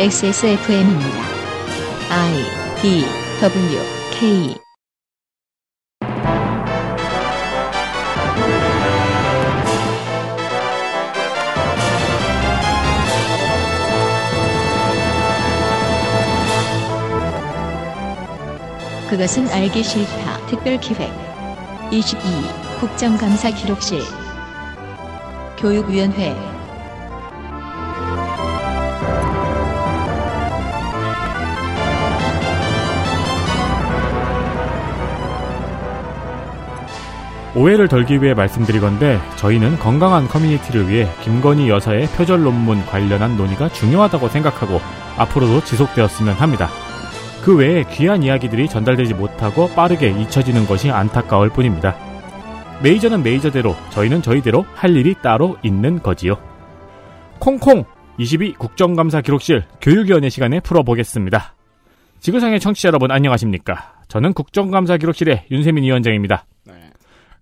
XSFM입니다. I D W K 그것은 알기 싫다. 특별기획 22 국정감사 기록실 교육위원회 오해를 덜기 위해 말씀드리건데 저희는 건강한 커뮤니티를 위해 김건희 여사의 표절 논문 관련한 논의가 중요하다고 생각하고 앞으로도 지속되었으면 합니다. 그 외에 귀한 이야기들이 전달되지 못하고 빠르게 잊혀지는 것이 안타까울 뿐입니다. 메이저는 메이저대로 저희는 저희대로 할 일이 따로 있는 거지요. 콩콩 22 국정감사 기록실 교육위원회 시간에 풀어보겠습니다. 지구상의 청취자 여러분 안녕하십니까? 저는 국정감사 기록실의 윤세민 위원장입니다.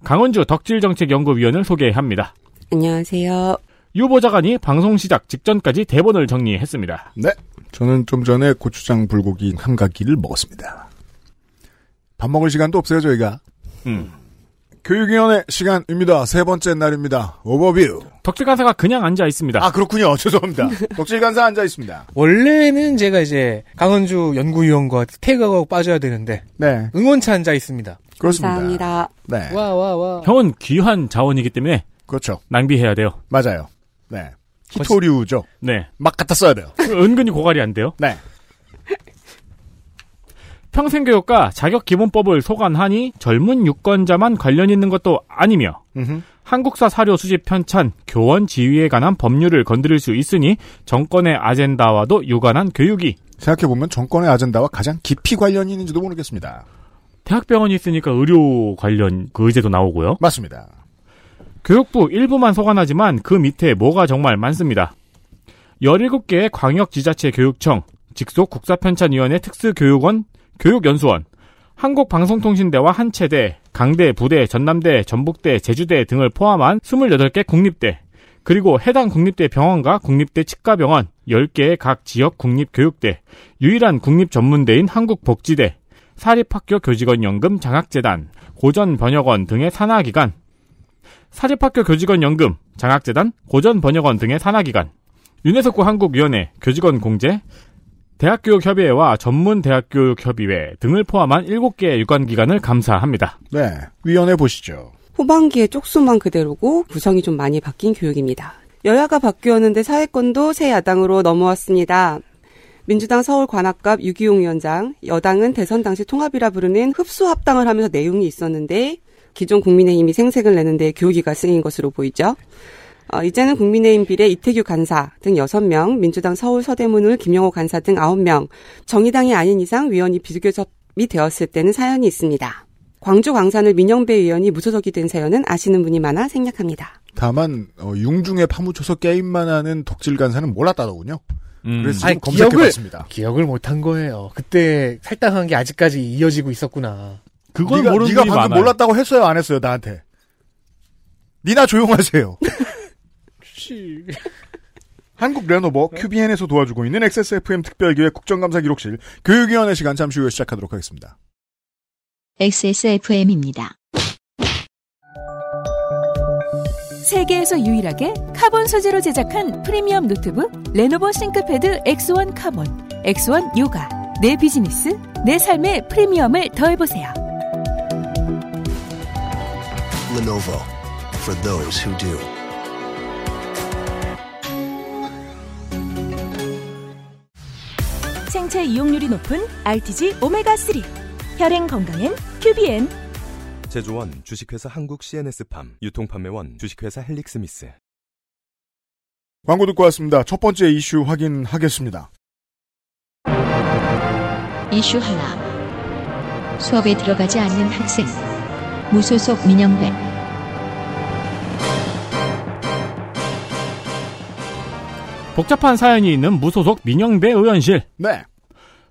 강원주 덕질정책연구위원을 소개합니다. 안녕하세요. 유보 자관이 방송 시작 직전까지 대본을 정리했습니다. 네. 저는 좀 전에 고추장 불고기 한 가기를 먹었습니다. 밥 먹을 시간도 없어요, 저희가. 음. 교육위원회 시간입니다. 세 번째 날입니다. 오버뷰. 덕질 간사가 그냥 앉아 있습니다. 아, 그렇군요. 죄송합니다. 덕질 간사 앉아 있습니다. 원래는 제가 이제 강원주 연구위원과 태그하고 빠져야 되는데 네. 응원차 앉아 있습니다. 그렇습니다. 감사합니다. 네. 와 와 와. 형은 귀한 자원이기 때문에 그렇죠. 낭비해야 돼요. 맞아요. 네. 히토류죠. 네. 막 갖다 써야 돼요. 은근히 고갈이 안 돼요. 네. 평생교육과 자격기본법을 소관하니 젊은 유권자만 관련 있는 것도 아니며 음흠. 한국사 사료 수집 편찬, 교원 지위에 관한 법률을 건드릴 수 있으니 정권의 아젠다와도 유관한 교육이 생각해보면 정권의 아젠다와 가장 깊이 관련이 있는지도 모르겠습니다. 대학병원이 있으니까 의료 관련 그 의제도 나오고요. 맞습니다. 교육부 일부만 소관하지만 그 밑에 뭐가 정말 많습니다. 17개의 광역지자체 교육청, 직속 국사편찬위원회 특수교육원, 교육연수원, 한국방송통신대와 한체대, 강대, 부대, 전남대, 전북대, 제주대 등을 포함한 28개 국립대, 그리고 해당 국립대 병원과 국립대 치과병원, 10개의 각 지역 국립교육대, 유일한 국립전문대인 한국복지대, 사립학교 교직원연금 장학재단, 고전번역원 등의 산하기관, 사립학교 교직원연금, 장학재단, 고전번역원 등의 산하기관, 유네스코 한국위원회, 교직원 공제, 대학교육협의회와 전문대학교육협의회 등을 포함한 7개의 유관기관을 감사합니다. 네. 위원회 보시죠. 후반기에 쪽수만 그대로고 구성이 좀 많이 바뀐 교육입니다. 여야가 바뀌었는데 사회권도 새 야당으로 넘어왔습니다. 민주당 서울 관악갑 유기용 위원장, 여당은 대선 당시 통합이라 부르는 흡수 합당을 하면서 내용이 있었는데 기존 국민의힘이 생색을 내는데 교육이가 쓰인 것으로 보이죠. 어, 이제는 국민의힘 비례 이태규 간사 등 6명, 민주당 서울 서대문을 김영호 간사 등 9명, 정의당이 아닌 이상 위원이 비교섭이 되었을 때는 사연이 있습니다. 광주 광산을 민영배 의원이 무소속이 된 사연은 아시는 분이 많아 생략합니다. 다만 어, 융중에 파묻혀서 게임만 하는 덕질간사는 몰랐다더군요. 음. 그래서 아니, 지금 기억을-. 기억을 못한 거예요. 그때 탈당한 게 아직까지 이어지고 있었구나. 그걸 네가, 모르는 네가 방금 많아요. 몰랐다고 했어요, 안 했어요, 나한테. 니나 조용하세요. 한국 레노버 QBN에서 도와주고 있는 XSFM 특별기획 국정감사 기록실 교육위원회 시간 잠시 후에 시작하도록 하겠습니다. XSFM입니다. 세계에서 유일하게 카본 소재로 제작한 프리미엄 노트북 레노버 싱크패드 X1 카본, X1 요가. 내 비즈니스, 내 삶의 프리미엄을 더해보세요. Lenovo for those who do. 생체 이용률이 높은 RTG 오메가 3. 혈행 건강엔 큐비엔. 제조원 주식회사 한국 CNS팜 유통판매원 주식회사 헬릭스미스 광고 듣고 왔습니다. 첫 번째 이슈 확인하겠습니다. 이슈 하나. 수업에 들어가지 않는 학생. 무소속 민영배. 복잡한 사연이 있는 무소속 민영배 의원실. 네.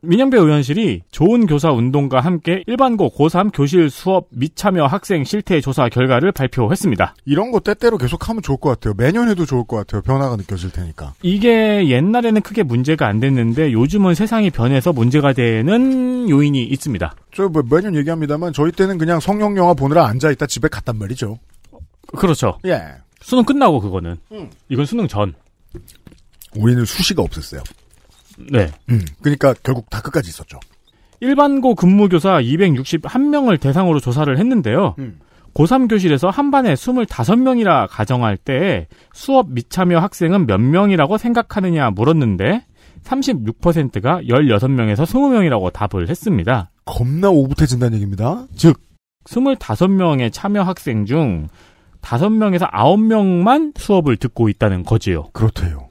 민영배 의원실이 좋은 교사 운동과 함께 일반고 고3 교실 수업 미참여 학생 실태 조사 결과를 발표했습니다. 이런 거 때때로 계속 하면 좋을 것 같아요. 매년 해도 좋을 것 같아요. 변화가 느껴질 테니까. 이게 옛날에는 크게 문제가 안 됐는데 요즘은 세상이 변해서 문제가 되는 요인이 있습니다. 저 뭐 매년 얘기합니다만 저희 때는 그냥 성령 영화 보느라 앉아 있다 집에 갔단 말이죠. 그렇죠. 예. 수능 끝나고 그거는. 음. 이건 수능 전. 우리는 수시가 없었어요. 네. 음. 그러니까 결국 다 끝까지 있었죠. 일반고 근무교사 261명을 대상으로 조사를 했는데요. 음. 고3 교실에서 한 반에 25명이라 가정할 때 수업 미참여 학생은 몇 명이라고 생각하느냐 물었는데 36%가 16명에서 20명이라고 답을 했습니다. 겁나 오붓해진다는 얘기입니다. 즉 25명의 참여 학생 중 5명에서 9명만 수업을 듣고 있다는 거지요. 그렇대요.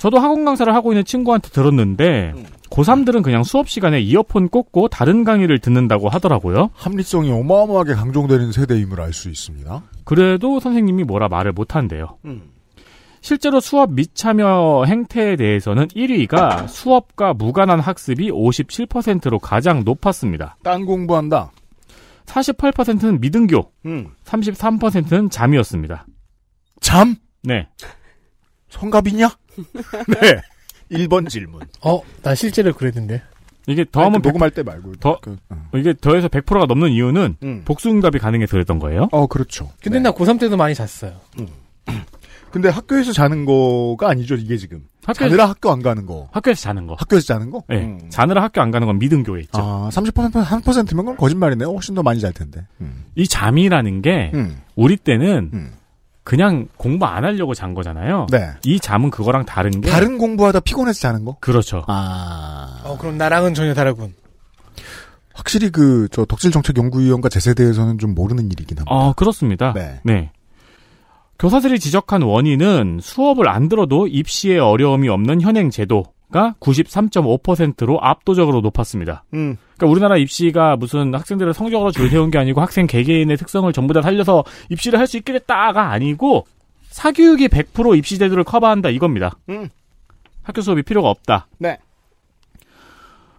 저도 학원 강사를 하고 있는 친구한테 들었는데 고3들은 그냥 수업 시간에 이어폰 꽂고 다른 강의를 듣는다고 하더라고요. 합리성이 어마어마하게 강조되는 세대임을 알 수 있습니다. 그래도 선생님이 뭐라 말을 못 한대요. 음. 실제로 수업 미참여 행태에 대해서는 1위가 수업과 무관한 학습이 57%로 가장 높았습니다. 딴 공부한다. 48%는 미등교, 음. 33%는 잠이었습니다. 잠? 네. 성갑이냐? 네. 1번 질문. 어, 나 실제로 그랬는데. 이게 더하면 그 녹음할 때 말고. 더- 그, 어. 이게 더해서 100%가 넘는 이유는 음. 복수응답이 가능해서 그랬던 거예요. 어, 그렇죠. 근데 네. 나 고3 때도 많이 잤어요. 근데 학교에서 자는 거가 아니죠, 이게 지금. 학교에서, 자느라 학교 안 가는 거. 학교에서 자는 거. 학교에서 자는 거? 네. 음. 자느라 학교 안 가는 건 미등교에 있죠. 아, 30% 1%면 그건 거짓말이네요. 훨씬 더 많이 잘 텐데. 음. 이 잠이라는 게 음. 우리 때는 음. 그냥 공부 안 하려고 잔 거잖아요. 네. 이 잠은 그거랑 다른 게 다른 공부하다 피곤해서 자는 거? 그렇죠. 아. 어, 그럼 나랑은 전혀 다르군. 확실히 그, 저, 덕질 정책 연구위원과 제 세대에서는 좀 모르는 일이긴 합니다. 어, 그렇습니다. 네. 네. 교사들이 지적한 원인은 수업을 안 들어도 입시에 어려움이 없는 현행 제도가 93.5%로 압도적으로 높았습니다. 음. 그러니까 우리나라 입시가 무슨 학생들을 성적으로 줄 세운 게 아니고 학생 개개인의 특성을 전부 다 살려서 입시를 할 수 있게 됐다가 아니고 사교육이 100% 입시 제도를 커버한다 이겁니다. 음. 학교 수업이 필요가 없다. 네.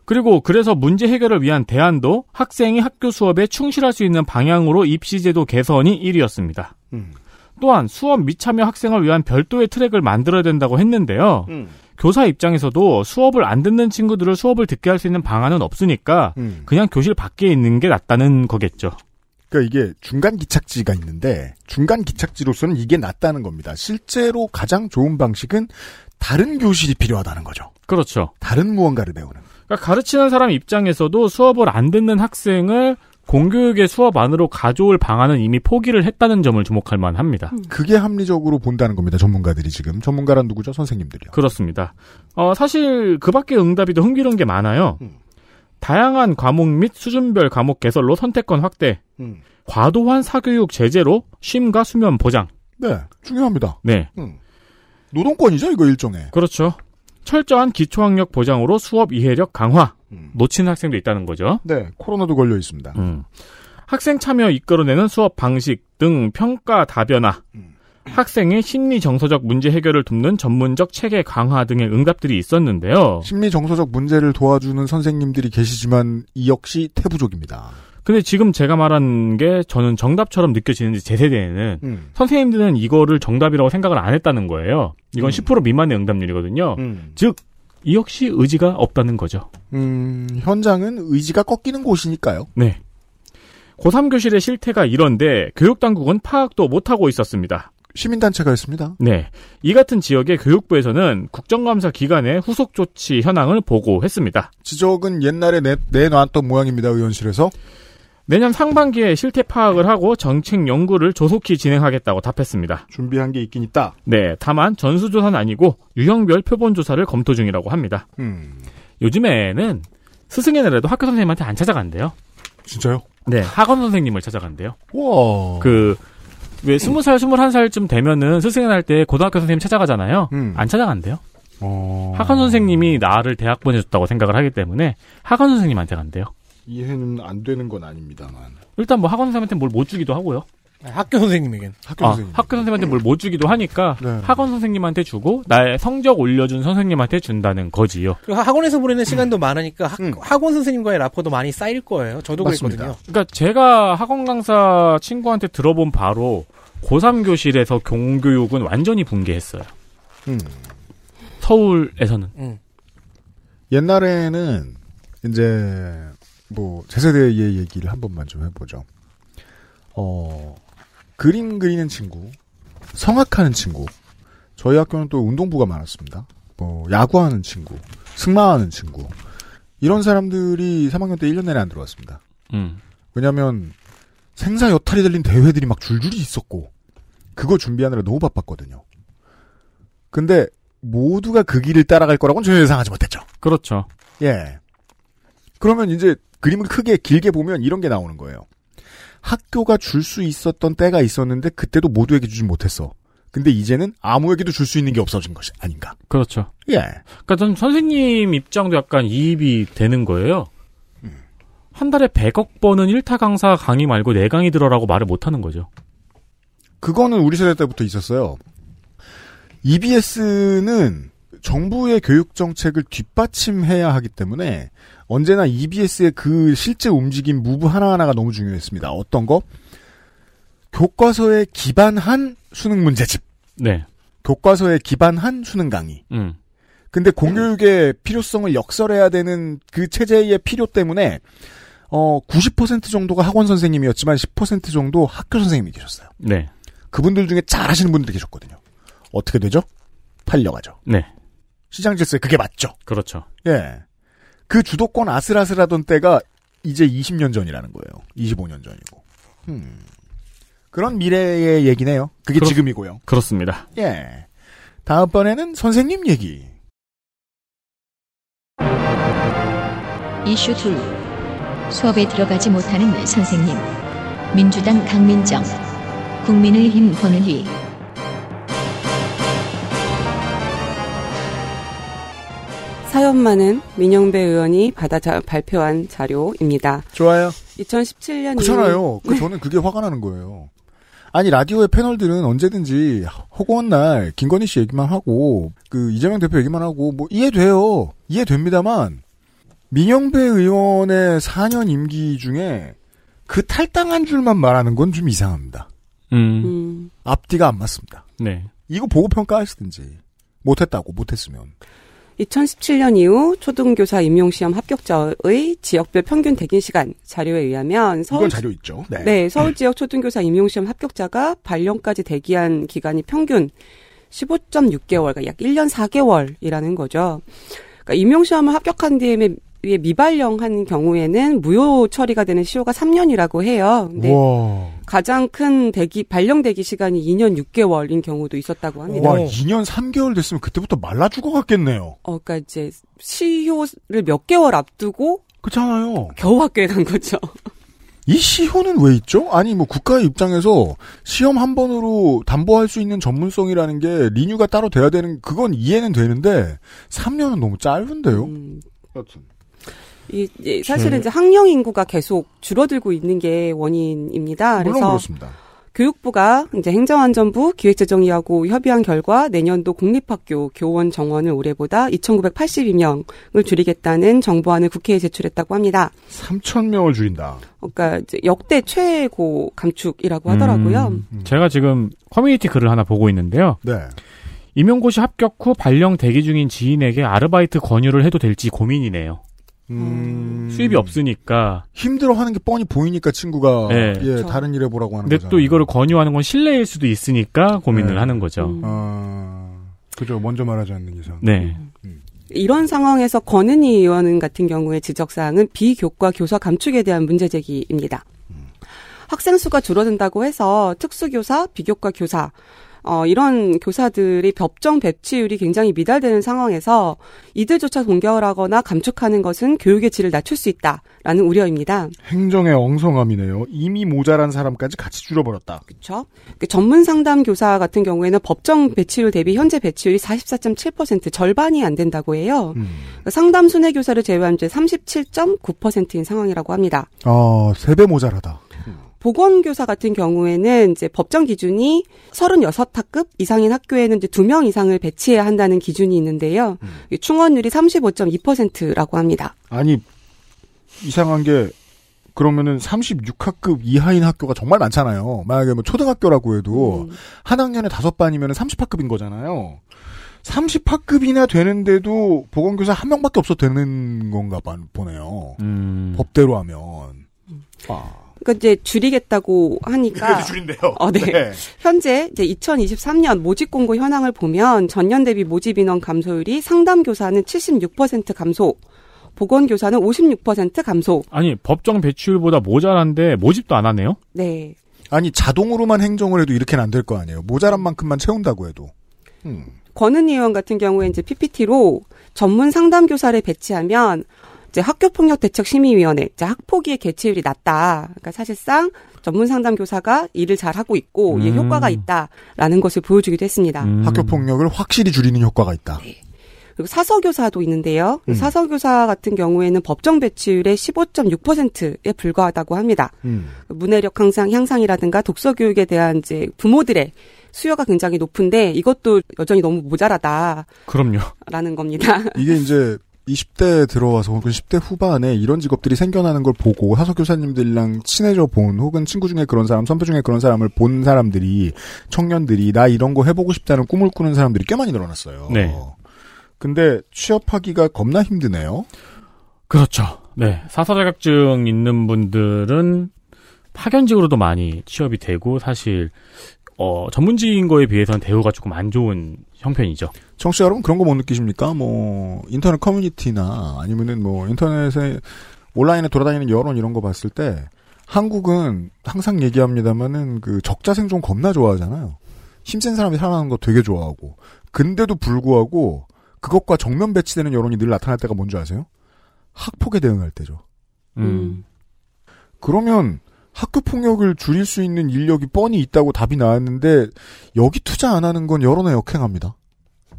그리고 그래서 문제 해결을 위한 대안도 학생이 학교 수업에 충실할 수 있는 방향으로 입시제도 개선이 1위였습니다. 음. 또한 수업 미참여 학생을 위한 별도의 트랙을 만들어야 된다고 했는데요. 음. 교사 입장에서도 수업을 안 듣는 친구들을 수업을 듣게 할 수 있는 방안은 없으니까 음. 그냥 교실 밖에 있는 게 낫다는 거겠죠. 그러니까 이게 중간 기착지가 있는데 중간 기착지로서는 이게 낫다는 겁니다. 실제로 가장 좋은 방식은 다른 교실이 필요하다는 거죠. 그렇죠. 다른 무언가를 배우는. 그러니까 가르치는 사람 입장에서도 수업을 안 듣는 학생을 공교육의 수업 안으로 가져올 방안은 이미 포기를 했다는 점을 주목할 만합니다. 그게 합리적으로 본다는 겁니다. 전문가들이 지금. 전문가란 누구죠? 선생님들이요. 그렇습니다. 어, 사실 그 밖에 응답이 더 흥미로운 게 많아요. 음. 다양한 과목 및 수준별 과목 개설로 선택권 확대, 음. 과도한 사교육 제재로 쉼과 수면 보장. 네, 중요합니다. 네, 음. 노동권이죠, 이거 일종의. 그렇죠. 철저한 기초학력 보장으로 수업 이해력 강화. 음. 놓치는 학생도 있다는 거죠. 네, 코로나도 걸려 있습니다. 음. 학생 참여 이끌어내는 수업 방식 등 평가 다변화. 음. 학생의 심리 정서적 문제 해결을 돕는 전문적 체계 강화 등의 응답들이 있었는데요. 심리 정서적 문제를 도와주는 선생님들이 계시지만 이 역시 태부족입니다. 근데 지금 제가 말한 게 저는 정답처럼 느껴지는지 제 세대에는 음. 선생님들은 이거를 정답이라고 생각을 안 했다는 거예요. 이건 음. 10% 미만의 응답률이거든요. 음. 즉, 이 역시 의지가 없다는 거죠. 음, 현장은 의지가 꺾이는 곳이니까요. 네. 고3 교실의 실태가 이런데 교육당국은 파악도 못하고 있었습니다. 시민단체가 있습니다. 네. 이 같은 지역의 교육부에서는 국정감사 기간에 후속 조치 현황을 보고했습니다. 지적은 옛날에 내, 내놨던 모양입니다, 의원실에서. 내년 상반기에 실태 파악을 하고 정책 연구를 조속히 진행하겠다고 답했습니다. 준비한 게 있긴 있다. 네, 다만 전수조사는 아니고 유형별 표본조사를 검토 중이라고 합니다. 음, 요즘에는 스승의 날에도 학교 선생님한테 안 찾아간대요. 진짜요? 네, 학원 선생님을 찾아간대요. 와. 그, 왜 스무 살, 스물한 살쯤 되면은 스승의 날 때 고등학교 선생님 찾아가잖아요. 음. 안 찾아간대요. 어... 학원 선생님이 나를 대학 보내줬다고 생각을 하기 때문에 학원 선생님한테 간대요. 이해는 안 되는 건 아닙니다만. 일단 뭐 학원 선생님한테 뭘 못 주기도 하고요. 학교 선생님에겐. 학교 아, 선생님. 학교 선생님한테 뭘 못 주기도 하니까 네. 학원 선생님한테 주고 나의 성적 올려준 선생님한테 준다는 거지요. 그리고 학원에서 보내는 시간도 많으니까 학, 음. 학원 선생님과의 라포도 많이 쌓일 거예요. 저도 맞습니다. 그랬거든요. 그러니까 제가 학원 강사 친구한테 들어본 바로 고3 교실에서 공교육은 완전히 붕괴했어요. 음. 서울에서는. 음. 옛날에는 이제 뭐 제 세대의 얘기를 한 번만 좀 해보죠. 어 그림 그리는 친구, 성악하는 친구. 저희 학교는 또 운동부가 많았습니다. 뭐 야구하는 친구, 승마하는 친구. 이런 사람들이 3학년 때 1년 내내 안 들어왔습니다. 음. 왜냐하면 생사 여탈이 달린 대회들이 막 줄줄이 있었고 그거 준비하느라 너무 바빴거든요. 근데 모두가 그 길을 따라갈 거라고는 전혀 예상하지 못했죠. 그렇죠. 예. 그러면 이제 그림을 크게 길게 보면 이런 게 나오는 거예요. 학교가 줄 수 있었던 때가 있었는데 그때도 모두에게 주지 못했어. 근데 이제는 아무에게도 줄 수 있는 게 없어진 것이 아닌가. 그렇죠. 예. 그러니까 전 선생님 입장도 약간 이입이 되는 거예요. 음. 한 달에 100억 번은 1타 강사 강의 말고 내 강의 들어라고 말을 못 하는 거죠. 그거는 우리 세대 때부터 있었어요. EBS는 정부의 교육 정책을 뒷받침해야 하기 때문에 언제나 EBS의 그 실제 움직임 무브 하나하나가 너무 중요했습니다. 어떤 거? 교과서에 기반한 수능 문제집. 네. 교과서에 기반한 수능 강의. 음. 근데 공교육의 필요성을 역설해야 되는 그 체제의 필요 때문에 어 90% 정도가 학원 선생님이었지만 10% 정도 학교 선생님이 계셨어요. 네. 그분들 중에 잘하시는 분들이 계셨거든요. 어떻게 되죠? 팔려가죠. 네. 시장 질서에 그게 맞죠. 그렇죠. 예. 그 주도권 아슬아슬하던 때가 이제 20년 전이라는 거예요. 25년 전이고. 음. 그런 미래의 얘기네요. 그게 그렇- 지금이고요. 그렇습니다. 예. 다음번에는 선생님 얘기. 이슈 둘. 수업에 들어가지 못하는 선생님. 민주당 강민정. 국민의힘 권은희. 사연 많은 민영배 의원이 받아 자- 발표한 자료입니다. 좋아요. 2017년 그렇잖아요. 그 저는 그게 화가 나는 거예요. 아니 라디오의 패널들은 언제든지 허구한 날 김건희 씨 얘기만 하고 그 이재명 대표 얘기만 하고 뭐 이해돼요. 이해됩니다만 민영배 의원의 4년 임기 중에 그 탈당한 줄만 말하는 건 좀 이상합니다. 음. 음, 앞뒤가 안 맞습니다. 네. 이거 보고 평가하시든지 못했다고 못했으면 2017년 이후 초등교사 임용시험 합격자의 지역별 평균 대기 시간 자료에 의하면 서울 자료 있죠. 네. 네, 서울 지역 초등교사 임용시험 합격자가 발령까지 대기한 기간이 평균 15.6개월, 그러니까 약 1년 4개월이라는 거죠. 그러니까 임용시험을 합격한 뒤에 위에 미발령한 경우에는 무효 처리가 되는 시효가 3년이라고 해요. 근데 와, 가장 큰 대기 발령 대기 시간이 2년 6개월인 경우도 있었다고 합니다. 와 오. 2년 3개월 됐으면 그때부터 말라 죽어갔겠네요. 어, 그러니까 이제 시효를 몇 개월 앞두고 그렇잖아요. 겨우 학교에 간 거죠. 이 시효는 왜 있죠? 아니 뭐 국가의 입장에서 시험 한 번으로 담보할 수 있는 전문성이라는 게 리뉴가 따로 돼야 되는 그건 이해는 되는데 3년은 너무 짧은데요. 음, 이, 이 사실은 이제 학령 인구가 계속 줄어들고 있는 게 원인입니다. 그래서 그렇습니다. 교육부가 이제 행정안전부 기획재정위하고 협의한 결과 내년도 공립학교 교원 정원을 올해보다 2,982명을 줄이겠다는 정부안을 국회에 제출했다고 합니다. 3천 명을 줄인다. 그러니까 이제 역대 최고 감축이라고 하더라고요. 음, 제가 지금 커뮤니티 글을 하나 보고 있는데요. 네. 임용고시 합격 후 발령 대기 중인 지인에게 아르바이트 권유를 해도 될지 고민이네요. 음, 수입이 없으니까. 힘들어하는 게 뻔히 보이니까 친구가 네. 예 그렇죠. 다른 일 해 보라고 하는 근데 거잖아요. 또 이거를 권유하는 건 신뢰일 수도 있으니까 고민을 네. 하는 거죠. 음. 아 그죠 먼저 말하지 않는 이상. 네. 이런 상황에서 권은희 의원 같은 경우의 지적사항은 비교과 교사 감축에 대한 문제 제기입니다. 학생 수가 줄어든다고 해서 특수교사, 비교과 교사, 어, 이런 교사들이 법정 배치율이 굉장히 미달되는 상황에서 이들조차 동결하거나 감축하는 것은 교육의 질을 낮출 수 있다라는 우려입니다. 행정의 엉성함이네요. 이미 모자란 사람까지 같이 줄여버렸다. 그렇죠? 전문 상담 교사 같은 경우에는 법정 배치율 대비 현재 배치율이 44.7% 절반이 안 된다고 해요. 음. 상담 순회 교사를 제외한 이제 37.9%인 상황이라고 합니다. 아, 세배 모자라다. 보건교사 같은 경우에는 이제 법정 기준이 36학급 이상인 학교에는 이제 2명 이상을 배치해야 한다는 기준이 있는데요. 이 충원율이 35.2%라고 합니다. 아니 이상한 게 그러면은 36학급 이하인 학교가 정말 많잖아요. 만약에 뭐 초등학교라고 해도 음. 한 학년에 다섯 반이면 30학급인 거잖아요. 30학급이나 되는데도 보건교사 한 명밖에 없어도 되는 건가 봐, 보네요. 음. 법대로 하면. 아. 그러니까 이제 줄이겠다고 하니까 줄인데요. 어, 네. 현재 이제 2023년 모집 공고 현황을 보면 전년 대비 모집 인원 감소율이 상담 교사는 76% 감소, 보건 교사는 56% 감소. 아니 법정 배치율보다 모자란데 모집도 안 하네요. 네. 아니 자동으로만 행정을 해도 이렇게는 안 될 거 아니에요. 모자란 만큼만 채운다고 해도. 음. 권은희 의원 같은 경우에 이제 PPT로 전문 상담 교사를 배치하면 이제 학교폭력대책심의위원회, 이제 학폭위의 개최율이 낮다. 그러니까 사실상 전문 상담 교사가 일을 잘 하고 있고 이에 음. 효과가 있다라는 것을 보여주기도 했습니다. 음. 학교 폭력을 확실히 줄이는 효과가 있다. 그리고 사서교사도 있는데요. 음. 사서교사 같은 경우에는 법정 배치율의 15.6%에 불과하다고 합니다. 음. 문해력 향상, 향상이라든가 독서 교육에 대한 이제 부모들의 수요가 굉장히 높은데 이것도 여전히 너무 모자라다라는 그럼요. 겁니다. 이게 이제 20대 들어와서 혹은 10대 후반에 이런 직업들이 생겨나는 걸 보고 사서 교사님들이랑 친해져 본 혹은 친구 중에 그런 사람, 선배 중에 그런 사람을 본 사람들이 청년들이 나 이런 거 해보고 싶다는 꿈을 꾸는 사람들이 꽤 많이 늘어났어요. 네. 근데 취업하기가 겁나 힘드네요. 그렇죠. 네. 사서 자격증 있는 분들은 파견직으로도 많이 취업이 되고 사실 어 전문직인 거에 비해서는 대우가 조금 안 좋은 형편이죠. 청취자 여러분 그런 거 못 느끼십니까? 뭐 인터넷 커뮤니티나 아니면은 뭐 인터넷에 온라인에 돌아다니는 여론 이런 거 봤을 때 한국은 항상 얘기합니다만은 그 적자 생존 겁나 좋아하잖아요. 힘센 사람이 살아나는 거 되게 좋아하고 근데도 불구하고 그것과 정면 배치되는 여론이 늘 나타날 때가 뭔지 아세요? 학폭에 대응할 때죠. 음. 그러면 학교 폭력을 줄일 수 있는 인력이 뻔히 있다고 답이 나왔는데 여기 투자 안 하는 건 여론에 역행합니다.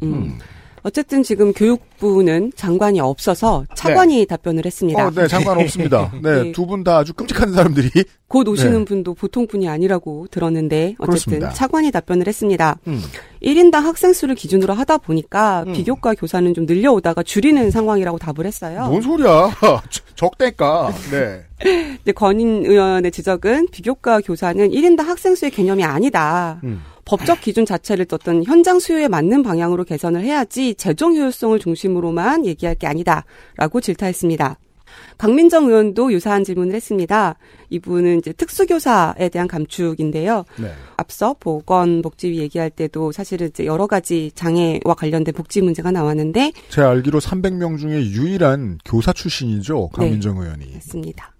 음. 어쨌든 지금 교육부는 장관이 없어서 차관이 답변을 했습니다. 어, 네, 장관 없습니다. 네, 네. 두 분 다 아주 끔찍한 사람들이. 곧 오시는 네. 분도 보통 분이 아니라고 들었는데 어쨌든 그렇습니다. 차관이 답변을 했습니다. 음. 1인당 학생 수를 기준으로 하다 보니까 음. 비교과 교사는 좀 늘려오다가 줄이는 상황이라고 답을 했어요. 뭔 소리야? 적대가. 네. 근데 건인 의원의 지적은 비교과 교사는 1인당 학생 수의 개념이 아니다. 음. 법적 기준 자체를 어떤 현장 수요에 맞는 방향으로 개선을 해야지 재정 효율성을 중심으로만 얘기할 게 아니다라고 질타했습니다. 강민정 의원도 유사한 질문을 했습니다. 이분은 이제 특수교사에 대한 감축인데요. 네. 앞서 보건복지위 얘기할 때도 사실은 이제 여러 가지 장애와 관련된 복지 문제가 나왔는데 제 알기로 300명 중에 유일한 교사 출신이죠. 강민정 의원이. 했습니다.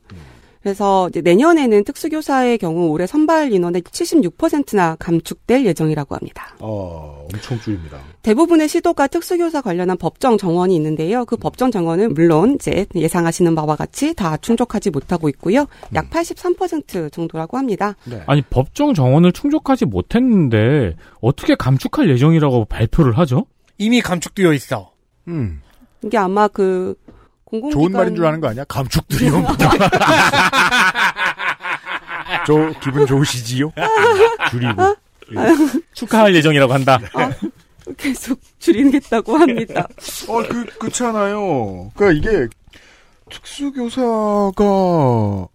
그래서 이제 내년에는 특수교사의 경우 올해 선발 인원의 76%나 감축될 예정이라고 합니다. 어, 엄청 줄입니다. 대부분의 시도가 특수교사 관련한 법정 정원이 있는데요. 그 법정 정원은 물론 이제 예상하시는 바와 같이 다 충족하지 못하고 있고요. 약 83% 정도라고 합니다. 네. 아니 법정 정원을 충족하지 못했는데 어떻게 감축할 예정이라고 발표를 하죠? 이미 감축되어 있어. 음. 이게 아마 그 공공기관 좋은 말인 줄 아는 거 아니야? 감축드리옵니다. 저 기분 좋으시지요? 줄이고 축하할 예정이라고 한다. 계속 줄이겠다고 합니다. 어, 그, 그렇잖아요. 그니까 이게, 특수교사가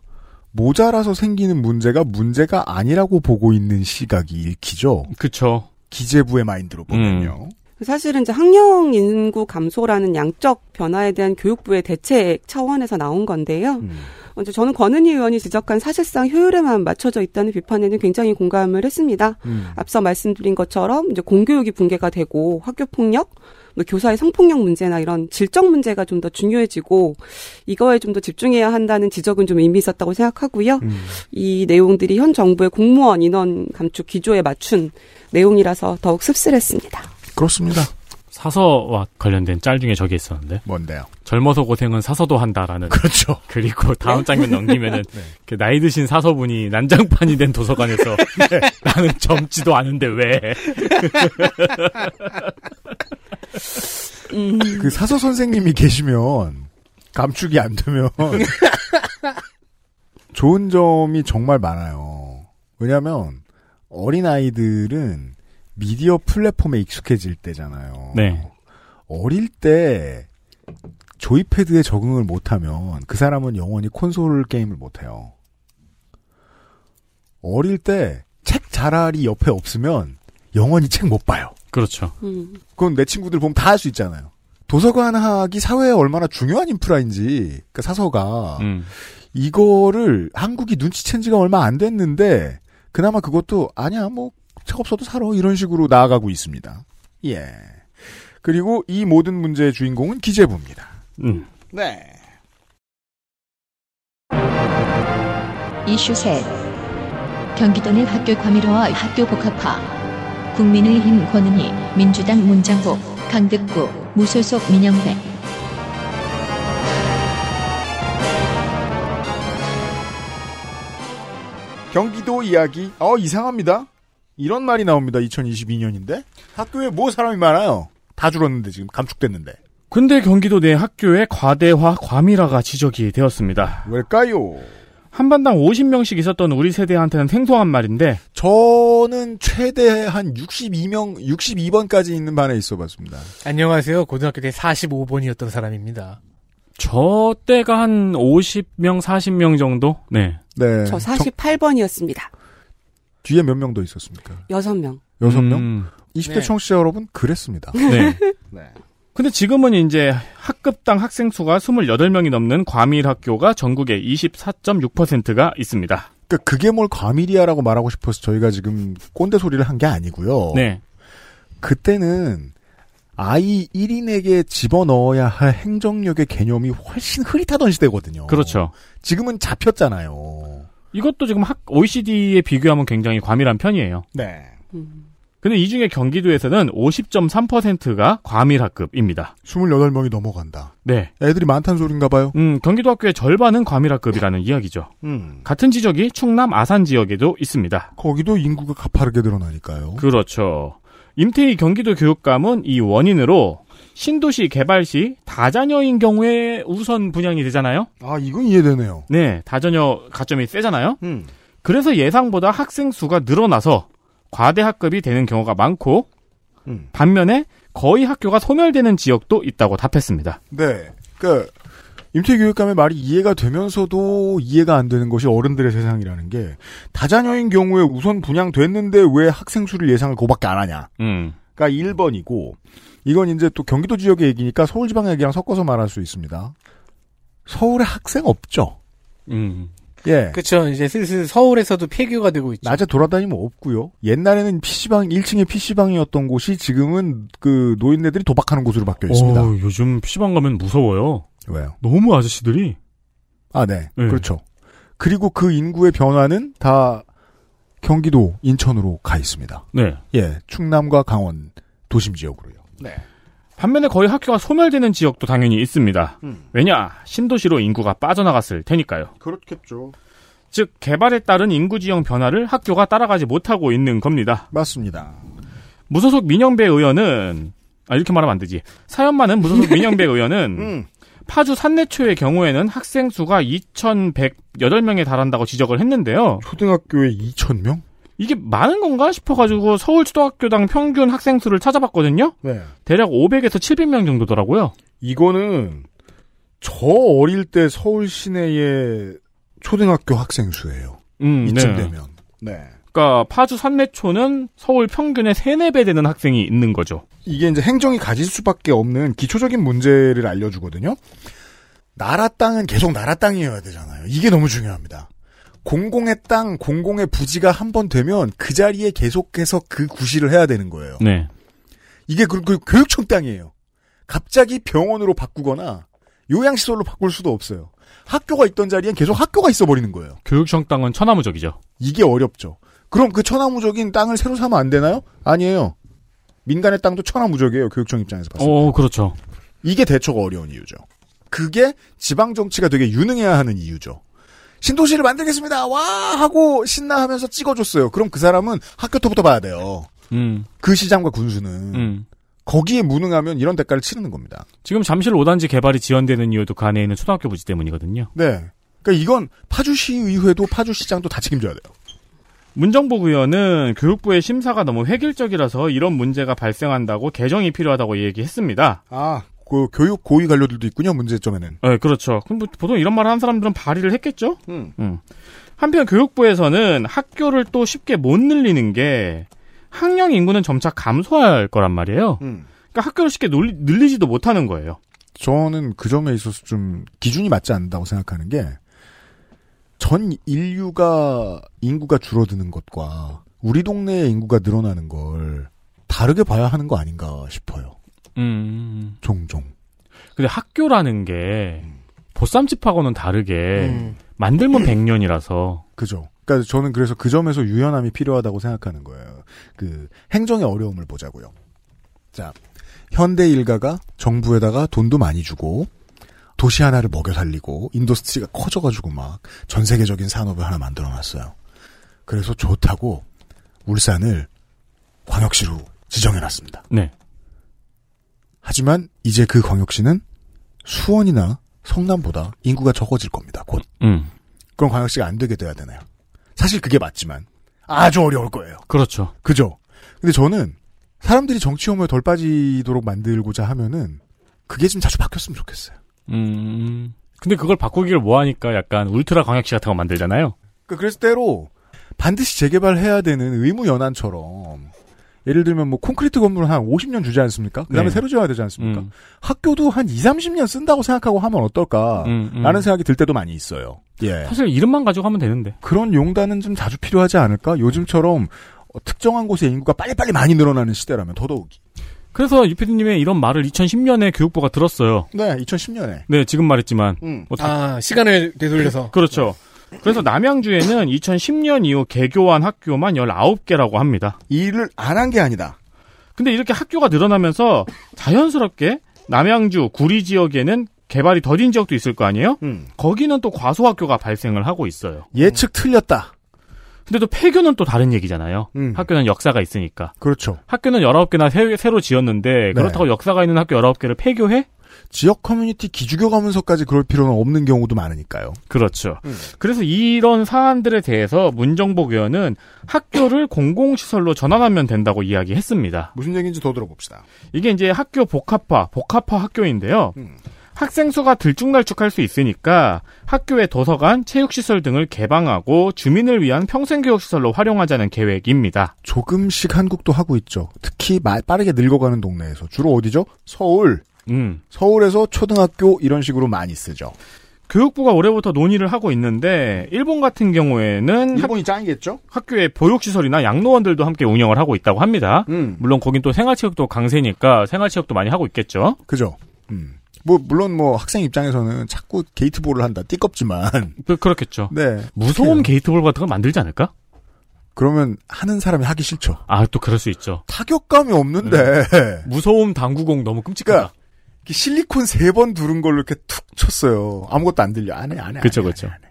모자라서 생기는 문제가 문제가 아니라고 보고 있는 시각이 읽히죠. 그쵸. 기재부의 마인드로 보면요. 사실은 이제 학령 인구 감소라는 양적 변화에 대한 교육부의 대책 차원에서 나온 건데요. 음. 먼저 저는 권은희 의원이 지적한 사실상 효율에만 맞춰져 있다는 비판에는 굉장히 공감을 했습니다. 음. 앞서 말씀드린 것처럼 이제 공교육이 붕괴가 되고 학교 폭력, 뭐 교사의 성폭력 문제나 이런 질적 문제가 좀 더 중요해지고 이거에 좀 더 집중해야 한다는 지적은 좀 의미 있었다고 생각하고요. 음. 이 내용들이 현 정부의 공무원 인원 감축 기조에 맞춘 내용이라서 더욱 씁쓸했습니다. 그렇습니다. 사서와 관련된 짤 중에 저게 있었는데 뭔데요? 젊어서 고생은 사서도 한다라는 그렇죠. 그리고 다음 장면 넘기면은 그 나이 드신 사서분이 난장판이 된 도서관에서 나는 젊지도 않은데 왜 음, 그 사서 선생님이 계시면, 감축이 안 되면, 좋은 점이 정말 많아요. 왜냐하면 어린 아이들은 미디어 플랫폼에 익숙해질 때잖아요. 네. 어릴 때 조이패드에 적응을 못하면 그 사람은 영원히 콘솔 게임을 못해요. 어릴 때 책 자랄이 옆에 없으면 영원히 책 못 봐요. 그렇죠. 음. 그건 내 친구들 보면 다 할 수 있잖아요. 도서관학이 사회에 얼마나 중요한 인프라인지, 그 사서가, 음. 이거를 한국이 눈치챈 지가 얼마 안 됐는데, 그나마 그것도, 아니야, 뭐, 책 없어도 살아. 이런 식으로 나아가고 있습니다. 예. 그리고 이 모든 문제의 주인공은 기재부입니다. 음. 네. 이슈 셋. 경기도 내 학교 과밀화와 학교 복합화. 국민의힘 권은희, 민주당 문장복, 강득구, 무소속 민영배. 경기도 이야기, 어, 이상합니다. 이런 말이 나옵니다. 2022년인데. 학교에 뭐 사람이 많아요. 다 줄었는데, 지금 감축됐는데. 근데 경기도 내 학교에 과대화, 과밀화가 지적이 되었습니다. 왜일까요? 한 반당 50명씩 있었던 우리 세대한테는 생소한 말인데 저는 최대 한 62명, 62번까지 있는 반에 있어 봤습니다. 안녕하세요. 고등학교 때 45번이었던 사람입니다. 저 때가 한 50명, 40명 정도? 네. 네. 저 정- 48번이었습니다. 뒤에 몇 명 더 있었습니까? 6명. 여섯 명? 음, 20대 네. 청취자 여러분, 그랬습니다. 네. 네. 근데 지금은 이제 학급당 학생 수가 28명이 넘는 과밀 학교가 전국에 24.6%가 있습니다. 그러니까 그게 뭘 과밀이야라고 말하고 싶어서 저희가 지금 꼰대 소리를 한 게 아니고요. 네. 그때는 아이 1인에게 집어넣어야 할 행정력의 개념이 훨씬 흐릿하던 시대거든요. 그렇죠. 지금은 잡혔잖아요. 이것도 지금 학 OECD에 비교하면 굉장히 과밀한 편이에요. 네. 음. 근데 이 중에 경기도에서는 50.3%가 과밀 학급입니다. 28명이 넘어간다. 네. 애들이 많다는 소린가 봐요. 음, 경기도 학교의 절반은 과밀 학급이라는 이야기죠. 음. 같은 지적이 충남 아산 지역에도 있습니다. 거기도 인구가 가파르게 늘어나니까요. 그렇죠. 임태희 경기도 교육감은 이 원인으로 신도시 개발 시 다자녀인 경우에 우선 분양이 되잖아요. 아, 이건 이해되네요. 네, 다자녀 가점이 세잖아요. 음. 그래서 예상보다 학생 수가 늘어나서 과대 학급이 되는 경우가 많고 음. 반면에 거의 학교가 소멸되는 지역도 있다고 답했습니다. 네. 그러니까 임태 교육감의 말이 이해가 되면서도 이해가 안 되는 것이 어른들의 세상이라는 게 다자녀인 경우에 우선 분양됐는데 왜 학생 수를 예상을 그거밖에 안 하냐. 음. 가 1번이고 이건 이제 또 경기도 지역의 얘기니까 서울 지방 얘기랑 섞어서 말할 수 있습니다. 서울에 학생 없죠. 음. 예. 그쵸. 이제 슬슬 서울에서도 폐교가 되고 있죠. 낮에 돌아다니면 없고요. 옛날에는 PC방 1층에 PC방이었던 곳이 지금은 그 노인네들이 도박하는 곳으로 바뀌어 있습니다. 어, 요즘 PC방 가면 무서워요. 왜요? 너무 아저씨들이. 아, 네. 네. 그렇죠. 그리고 그 인구의 변화는 다 경기도 인천으로 가 있습니다. 네. 예. 충남과 강원 도심 지역으로요. 네. 반면에 거의 학교가 소멸되는 지역도 당연히 있습니다. 음. 왜냐? 신도시로 인구가 빠져나갔을 테니까요. 그렇겠죠. 즉 개발에 따른 인구 지형 변화를 학교가 따라가지 못하고 있는 겁니다. 맞습니다. 무소속 민영배 의원은 아 이렇게 말하면 안 되지. 사연 많은 무소속 민영배 의원은 음. 파주 산내초의 경우에는 학생 수가 2,108명에 달한다고 지적을 했는데요. 초등학교에 2,000명? 이게 많은 건가 싶어가지고 서울 초등학교당 평균 학생 수를 찾아봤거든요. 네. 대략 500에서 700명 정도더라고요. 이거는 저 어릴 때 서울 시내의 초등학교 학생 수예요. 음, 이쯤 네. 되면. 네. 그러니까 파주 산내초는 서울 평균의 3, 4배 되는 학생이 있는 거죠. 이게 이제 행정이 가질 수밖에 없는 기초적인 문제를 알려주거든요. 나라 땅은 계속 나라 땅이어야 되잖아요. 이게 너무 중요합니다. 공공의 땅, 공공의 부지가 한 번 되면 그 자리에 계속해서 그 구실을 해야 되는 거예요. 네. 이게 그, 그 교육청 땅이에요. 갑자기 병원으로 바꾸거나 요양시설로 바꿀 수도 없어요. 학교가 있던 자리엔 계속 학교가 있어 버리는 거예요. 교육청 땅은 천하무적이죠. 이게 어렵죠. 그럼 그 천하무적인 땅을 새로 사면 안 되나요? 아니에요. 민간의 땅도 천하무적이에요. 교육청 입장에서 봤을 때. 어, 그렇죠. 이게 대처가 어려운 이유죠. 그게 지방 정치가 되게 유능해야 하는 이유죠. 신도시를 만들겠습니다. 와 하고 신나하면서 찍어줬어요. 그럼 그 사람은 학교토부터 봐야 돼요. 음, 그 시장과 군수는 음. 거기에 무능하면 이런 대가를 치르는 겁니다. 지금 잠실 5단지 개발이 지연되는 이유도 그 안에 있는 초등학교 부지 때문이거든요. 네. 그러니까 이건 파주시의회도 파주시장도 다 책임져야 돼요. 문정복 의원은 교육부의 심사가 너무 획일적이라서 이런 문제가 발생한다고 개정이 필요하다고 얘기했습니다. 아, 그 교육 고위 관료들도 있군요. 문제점에는. 네, 그렇죠. 그럼 뭐 보통 이런 말을 한 사람들은 발의를 했겠죠? 음. 음. 한편 교육부에서는 학교를 또 쉽게 못 늘리는 게 학령 인구는 점차 감소할 거란 말이에요. 음. 그러니까 학교를 쉽게 놀리- 늘리지도 못하는 거예요. 저는 그 점에 있어서 좀 기준이 맞지 않는다고 생각하는 게 전 인류가 인구가 줄어드는 것과 우리 동네의 인구가 늘어나는 걸 다르게 봐야 하는 거 아닌가 싶어요. 음. 종종. 근데 학교라는 게 보쌈집하고는 다르게 음. 만들면 100년이라서 그죠. 그러니까 저는 그래서 그 점에서 유연함이 필요하다고 생각하는 거예요. 그 행정의 어려움을 보자고요. 자, 현대 일가가 정부에다가 돈도 많이 주고 도시 하나를 먹여 살리고 industry가 커져가지고 막 전 세계적인 산업을 하나 만들어놨어요. 그래서 좋다고 울산을 광역시로 지정해놨습니다. 네. 하지만 이제 그 광역시는 수원이나 성남보다 인구가 적어질 겁니다. 곧. 음. 그럼 광역시가 안 되게 돼야 되나요? 사실 그게 맞지만 아주 어려울 거예요. 그렇죠. 그죠? 근데 저는 사람들이 정치 혐오에 덜 빠지도록 만들고자 하면은 그게 좀 자주 바뀌었으면 좋겠어요. 음. 근데 그걸 바꾸기를 뭐 하니까 약간 울트라 광역시 같은 거 만들잖아요. 그 그래서 때로 반드시 재개발해야 되는 의무 연한처럼 예를 들면 뭐 콘크리트 건물을 한 50년 주지 않습니까? 그다음에 네. 새로 지어야 되지 않습니까? 음. 학교도 한 2, 30년 쓴다고 생각하고 하면 어떨까? 음, 음. 라는 생각이 들 때도 많이 있어요. 예. 사실 이름만 가지고 하면 되는데. 그런 용단은 좀 자주 필요하지 않을까? 요즘처럼 어, 특정한 곳의 인구가 빨리빨리 많이 늘어나는 시대라면 더더욱이. 그래서 유피디님의 이런 말을 2010년에 교육부가 들었어요. 네, 2010년에. 네, 지금 말했지만. 음. 뭐 다- 아, 시간을 되돌려서. 그렇죠. 그래서 남양주에는 2010년 이후 개교한 학교만 19개라고 합니다. 일을 안 한 게 아니다. 근데 이렇게 학교가 늘어나면서 자연스럽게 남양주 구리 지역에는 개발이 더딘 지역도 있을 거 아니에요? 음. 거기는 또 과소학교가 발생을 하고 있어요. 예측 틀렸다. 근데 또 폐교는 또 다른 얘기잖아요. 음. 학교는 역사가 있으니까. 그렇죠. 학교는 19개나 새, 로 지었는데 네. 그렇다고 역사가 있는 학교 19개를 폐교해? 지역 커뮤니티 기주교 가면서까지 그럴 필요는 없는 경우도 많으니까요. 그렇죠. 음. 그래서 이런 사안들에 대해서 문정복 의원은 학교를 공공시설로 전환하면 된다고 이야기했습니다. 무슨 얘기인지 더 들어봅시다. 이게 이제 학교 복합화, 복합화 학교인데요. 음. 학생 수가 들쭉날쭉할 수 있으니까 학교의 도서관, 체육시설 등을 개방하고 주민을 위한 평생교육시설로 활용하자는 계획입니다. 조금씩 한국도 하고 있죠. 특히 마- 빠르게 늙어가는 동네에서 주로 어디죠? 서울. 음. 서울에서 초등학교 이런 식으로 많이 쓰죠. 교육부가 올해부터 논의를 하고 있는데 일본 같은 경우에는 학, 일본이 짱이겠죠? 학교의 보육시설이나 양로원들도 함께 운영을 하고 있다고 합니다. 음. 물론 거긴 또 생활체육도 강세니까 생활체육도 많이 하고 있겠죠. 그죠? 음. 뭐 물론 뭐 학생 입장에서는 자꾸 게이트볼을 한다 띠껍지만 그, 그렇겠죠. 네 무서운. 게이트볼 같은 거 만들지 않을까? 그러면 하는 사람이 하기 싫죠. 아, 또 그럴 수 있죠. 타격감이 없는데 무서움 당구공 너무 끔찍하다. 그러니까 실리콘 세 번 두른 걸로 이렇게 툭 쳤어요. 아무것도 안 들려. 안 해, 안 해. 그쵸, 안 해, 그쵸. 안 해, 안 해.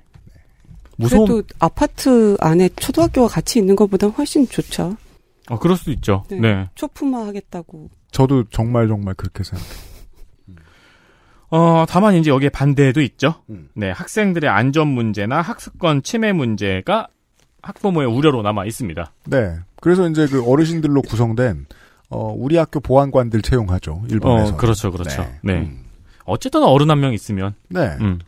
무서움, 그래도 아파트 안에 초등학교가 같이 있는 것보다 훨씬 좋죠. 어, 그럴 수도 있죠. 네. 네. 초품화 하겠다고. 저도 정말 정말 그렇게 생각해요. 어, 다만 이제 여기에 반대도 있죠. 음. 네, 학생들의 안전 문제나 학습권 침해 문제가 학부모의 우려로 남아 있습니다. 네. 그래서 이제 그 어르신들로 구성된 어, 우리 학교 보안관들 채용하죠. 일본에서. 어, 그렇죠, 그렇죠. 네. 음. 어쨌든 어른 한 명 있으면, 네. 음.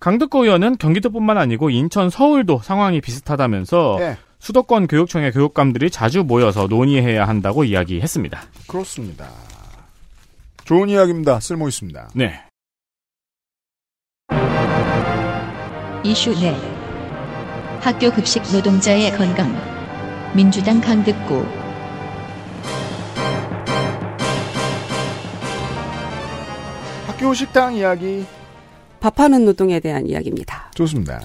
강덕구 의원은 경기도뿐만 아니고 인천, 서울도 상황이 비슷하다면서 네. 수도권 교육청의 교육감들이 자주 모여서 논의해야 한다고 이야기했습니다. 그렇습니다. 좋은 이야기입니다. 쓸모 있습니다. 네. 이슈 넷 학교 급식 노동자의 건강 민주당 강득구 학교 식당 이야기 밥하는 노동에 대한 이야기입니다. 좋습니다.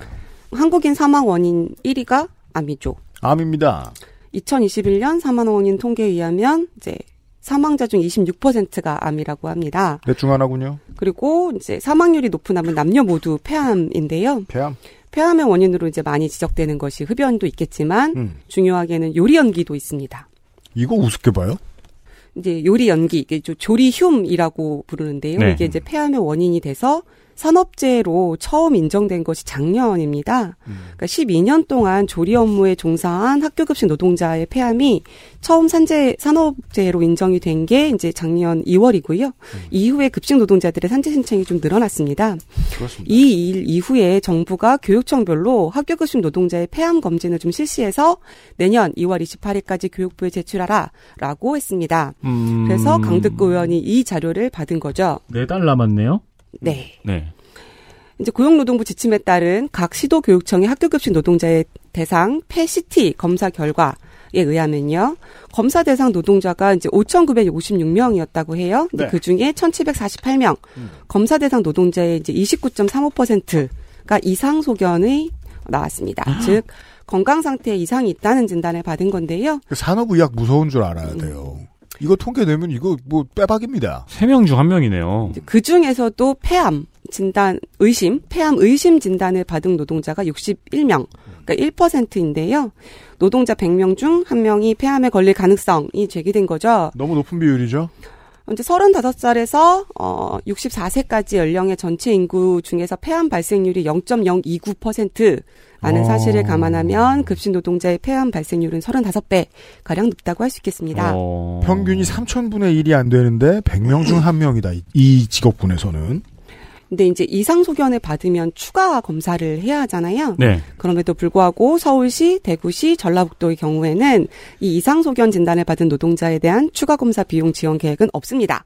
한국인 사망 원인 1위가 암이죠. 암입니다. 2021년 사망 원인 통계에 의하면 이제 사망자 중 26%가 암이라고 합니다. 넷중 하나군요. 그리고 이제 사망률이 높은 암은 남녀 모두 폐암인데요. 폐암. 폐암의 원인으로 이제 많이 지적되는 것이 흡연도 있겠지만 음. 중요하게는 요리 연기도 있습니다. 이거 우습게 봐요? 이제 요리 연기, 이게 조- 조리 흉이라고 부르는데요. 네. 이게 이제 폐암의 원인이 돼서 산업재해로 처음 인정된 것이 작년입니다. 그러니까 12년 동안 조리 업무에 종사한 학교급식 노동자의 폐암이 처음 산재 산업재해로 인정이 된 게 이제 작년 2월이고요. 이후에 급식 노동자들의 산재 신청이 좀 늘어났습니다. 그렇습니다. 이 일 이후에 정부가 교육청별로 학교급식 노동자의 폐암 검진을 좀 실시해서 내년 2월 28일까지 교육부에 제출하라라고 했습니다. 음. 그래서 강득구 의원이 이 자료를 받은 거죠. 네 달 남았네요. 네. 네. 이제 고용노동부 지침에 따른 각 시도 교육청의 학교급식 노동자의 대상 폐CT 검사 결과에 의하면요. 검사 대상 노동자가 이제 5,956명이었다고 해요. 근데 네. 그 중에 1,748명. 검사 대상 노동자의 이제 29.35%가 이상 소견이 나왔습니다. 즉 건강 상태에 이상이 있다는 진단을 받은 건데요. 그 산업의학 무서운 줄 알아야 돼요. 이거 통계 내면 이거 뭐 빼박입니다. 세 명 중 한 명이네요. 그 중에서도 폐암 진단 의심, 폐암 의심 진단을 받은 노동자가 61명, 그러니까 1%인데요. 노동자 100명 중 한 명이 폐암에 걸릴 가능성이 제기된 거죠. 너무 높은 비율이죠. 이제 35살에서 어 64세까지 연령의 전체 인구 중에서 폐암 발생률이 0.029% 라는 어. 사실을 감안하면 급식 노동자의 폐암 발생률은 35배 가량 높다고 할 수 있겠습니다. 어... 평균이 3천분의 1이 안 되는데 100명 중한 명이다. 이- 이 직업군에서는. 근데 이제 이상 소견을 받으면 추가 검사를 해야 하잖아요. 네. 그럼에도 불구하고 서울시, 대구시, 전라북도의 경우에는 이 이상 소견 진단을 받은 노동자에 대한 추가 검사 비용 지원 계획은 없습니다.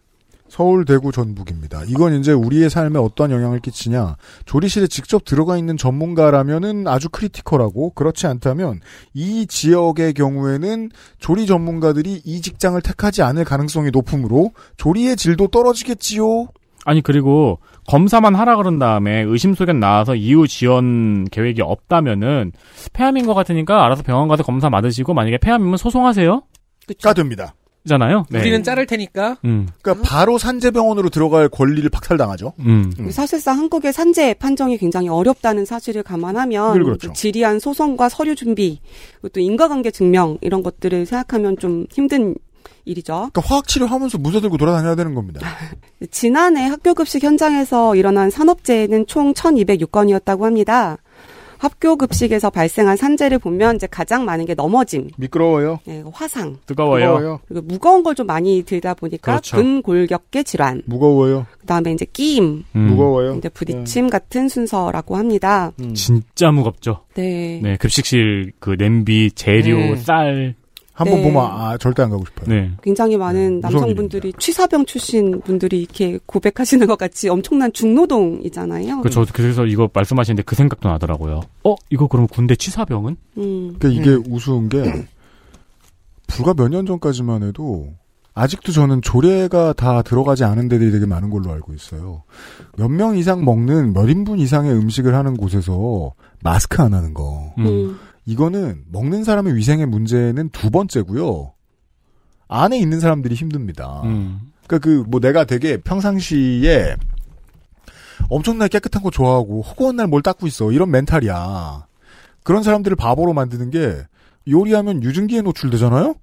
서울, 대구, 전북입니다. 이건 이제 우리의 삶에 어떤 영향을 끼치냐. 조리실에 직접 들어가 있는 전문가라면은 아주 크리티컬하고 그렇지 않다면 이 지역의 경우에는 조리 전문가들이 이 직장을 택하지 않을 가능성이 높으므로 조리의 질도 떨어지겠지요. 아니 그리고 검사만 하라 그런 다음에 의심 소견 나와서 이후 지원 계획이 없다면은 폐암인 것 같으니까 알아서 병원 가서 검사 받으시고 만약에 폐암이면 소송하세요. 까듭니다. 잖아요. 네. 우리는 자를 테니까 음. 그러니까 바로 산재병원으로 들어갈 권리를 박탈당하죠. 음. 사실상 한국의 산재 판정이 굉장히 어렵다는 사실을 감안하면 늘 그렇죠. 질의한 소송과 서류 준비, 그리고 또 인과관계 증명 이런 것들을 생각하면 좀 힘든 일이죠. 그러니까 화학 치료 하면서 무쇠 들고 돌아다녀야 되는 겁니다. 지난해 학교급식 현장에서 일어난 산업재해는 총 1,206건이었다고 합니다. 학교 급식에서 발생한 산재를 보면 이제 가장 많은 게 넘어짐, 미끄러워요. 네, 화상, 뜨거워요. 뜨거워요. 그리고 무거운 걸 좀 많이 들다 보니까 그렇죠. 근골격계 질환, 무거워요. 그다음에 이제 끼임, 음. 무거워요. 이제 부딪힘 같은 순서라고 합니다. 음. 진짜 무겁죠. 네. 네, 급식실 그 냄비, 재료, 네. 쌀. 한번 네. 보면 아 절대 안 가고 싶어요. 네. 굉장히 많은 네, 남성분들이 취사병 출신 분들이 이렇게 고백하시는 것 같이 엄청난 중노동이잖아요. 그저 그래서 이거 말씀하시는데 그 생각도 나더라고요. 어, 이거 그럼 군대 치사병은? 음. 그러니까 이게 우스운 게 불과 몇 년 전까지만 해도 아직도 저는 조례가 다 들어가지 않은 데들이 되게 많은 걸로 알고 있어요. 몇 명 이상 먹는 몇 인분 이상의 음식을 하는 곳에서 마스크 안 하는 거. 음. 음. 이거는 먹는 사람의 위생의 문제는 두 번째고요. 안에 있는 사람들이 힘듭니다. 음. 그러니까 그 뭐 내가 되게 평상시에 엄청나게 깨끗한 거 좋아하고 허구한 날 뭘 닦고 있어 이런 멘탈이야. 그런 사람들을 바보로 만드는 게 요리하면 유증기에 노출되잖아요.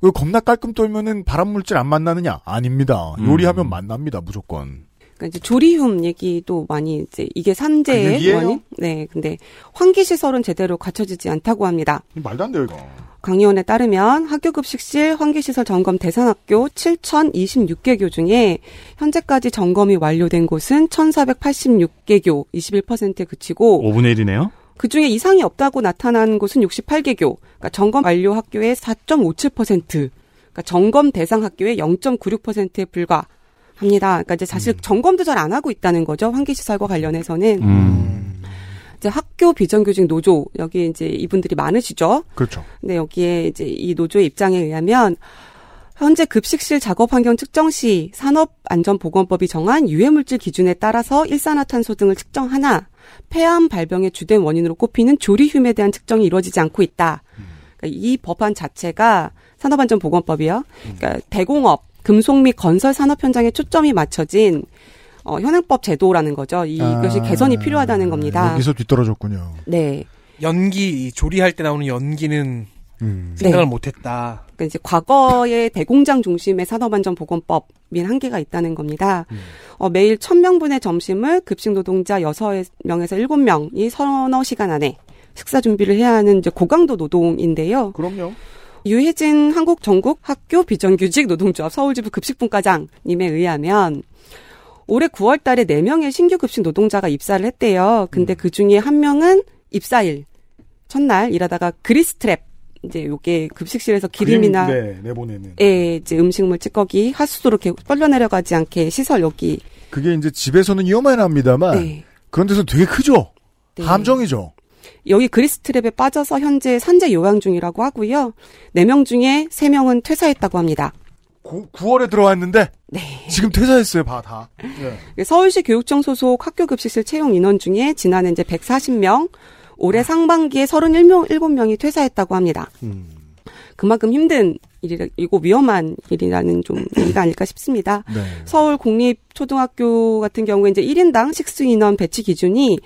그 겁나 깔끔 떨면은 발암 물질 안 만나느냐? 아닙니다. 음. 요리하면 만납니다 무조건. 그러니까 이제 조리흉 얘기도 많이 이제 이게 그 산재의 얘기예요? 원인. 네, 근데 환기 시설은 제대로 갖춰지지 않다고 합니다. 말도 안 돼요 이거. 강의원에 따르면 학교급식실 환기시설 점검 대상학교 7,026개교 중에 현재까지 점검이 완료된 곳은 1,486개교 21%에 그치고 5분의 1이네요. 그 중에 이상이 없다고 나타난 곳은 68개교. 그러니까 점검 완료 학교의 4.57%. 그러니까 점검 대상 학교의 0.96%에 불과 합니다. 그러니까 이제 사실 점검도 잘 안 하고 있다는 거죠. 환기시설과 관련해서는. 음. 이제 학교 비정규직 노조 여기 이제 이분들이 많으시죠. 그렇죠. 근데 여기에 이제 이 노조의 입장에 의하면 현재 급식실 작업 환경 측정 시 산업안전보건법이 정한 유해물질 기준에 따라서 일산화탄소 등을 측정하나 폐암 발병의 주된 원인으로 꼽히는 조리흉에 대한 측정이 이루어지지 않고 있다. 그러니까 이 법안 자체가 산업안전보건법이요. 그러니까 대공업, 금속 및 건설 산업 현장에 초점이 맞춰진 어, 현행법 제도라는 거죠. 이것이 아, 개선이 필요하다는 겁니다. 여기서 뒤떨어졌군요. 네. 연기 이 조리할 때 나오는 연기는 음. 생각을 네. 못했다. 그러니까 이제 과거의 대공장 중심의 산업안전보건법인 한계가 있다는 겁니다. 어, 매일 1000명분의 점심을 급식 노동자 6명에서 7명이 서너 시간 안에 식사 준비를 해야 하는 이제 고강도 노동인데요. 그럼요. 유혜진 한국 전국 학교 비정규직 노동조합 서울지부 급식분과장님에 의하면 올해 9월 달에 4명의 신규 급식 노동자가 입사를 했대요. 근데 그 중에 한 명은 입사일 첫날 일하다가 그리스트랩 이제 요게 급식실에서 기름이나 네, 내보내는. 예, 이제 음식물 찌꺼기 하수도로 이렇게 빨려 내려가지 않게 시설 여기 그게 이제 집에서는 위험하긴 합니다만 네. 그런 데서 되게 크죠. 네. 함정이죠. 여기 grease trap에 빠져서 현재 산재 요양 중이라고 하고요. 4명 중에 3명은 퇴사했다고 합니다. 9, 9월에 들어왔는데 네. 지금 퇴사했어요, 봐 다. 예. 서울시 교육청 소속 학교 급식실 채용 인원 중에 지난해 이제 140명, 올해 상반기에 31명, 7명이 퇴사했다고 합니다. 음. 그만큼 힘든 일이고 위험한 일이라는 좀 얘기가 아닐까 싶습니다. 네. 서울 공립 초등학교 같은 경우에 이제 1인당 식수 인원 배치 기준이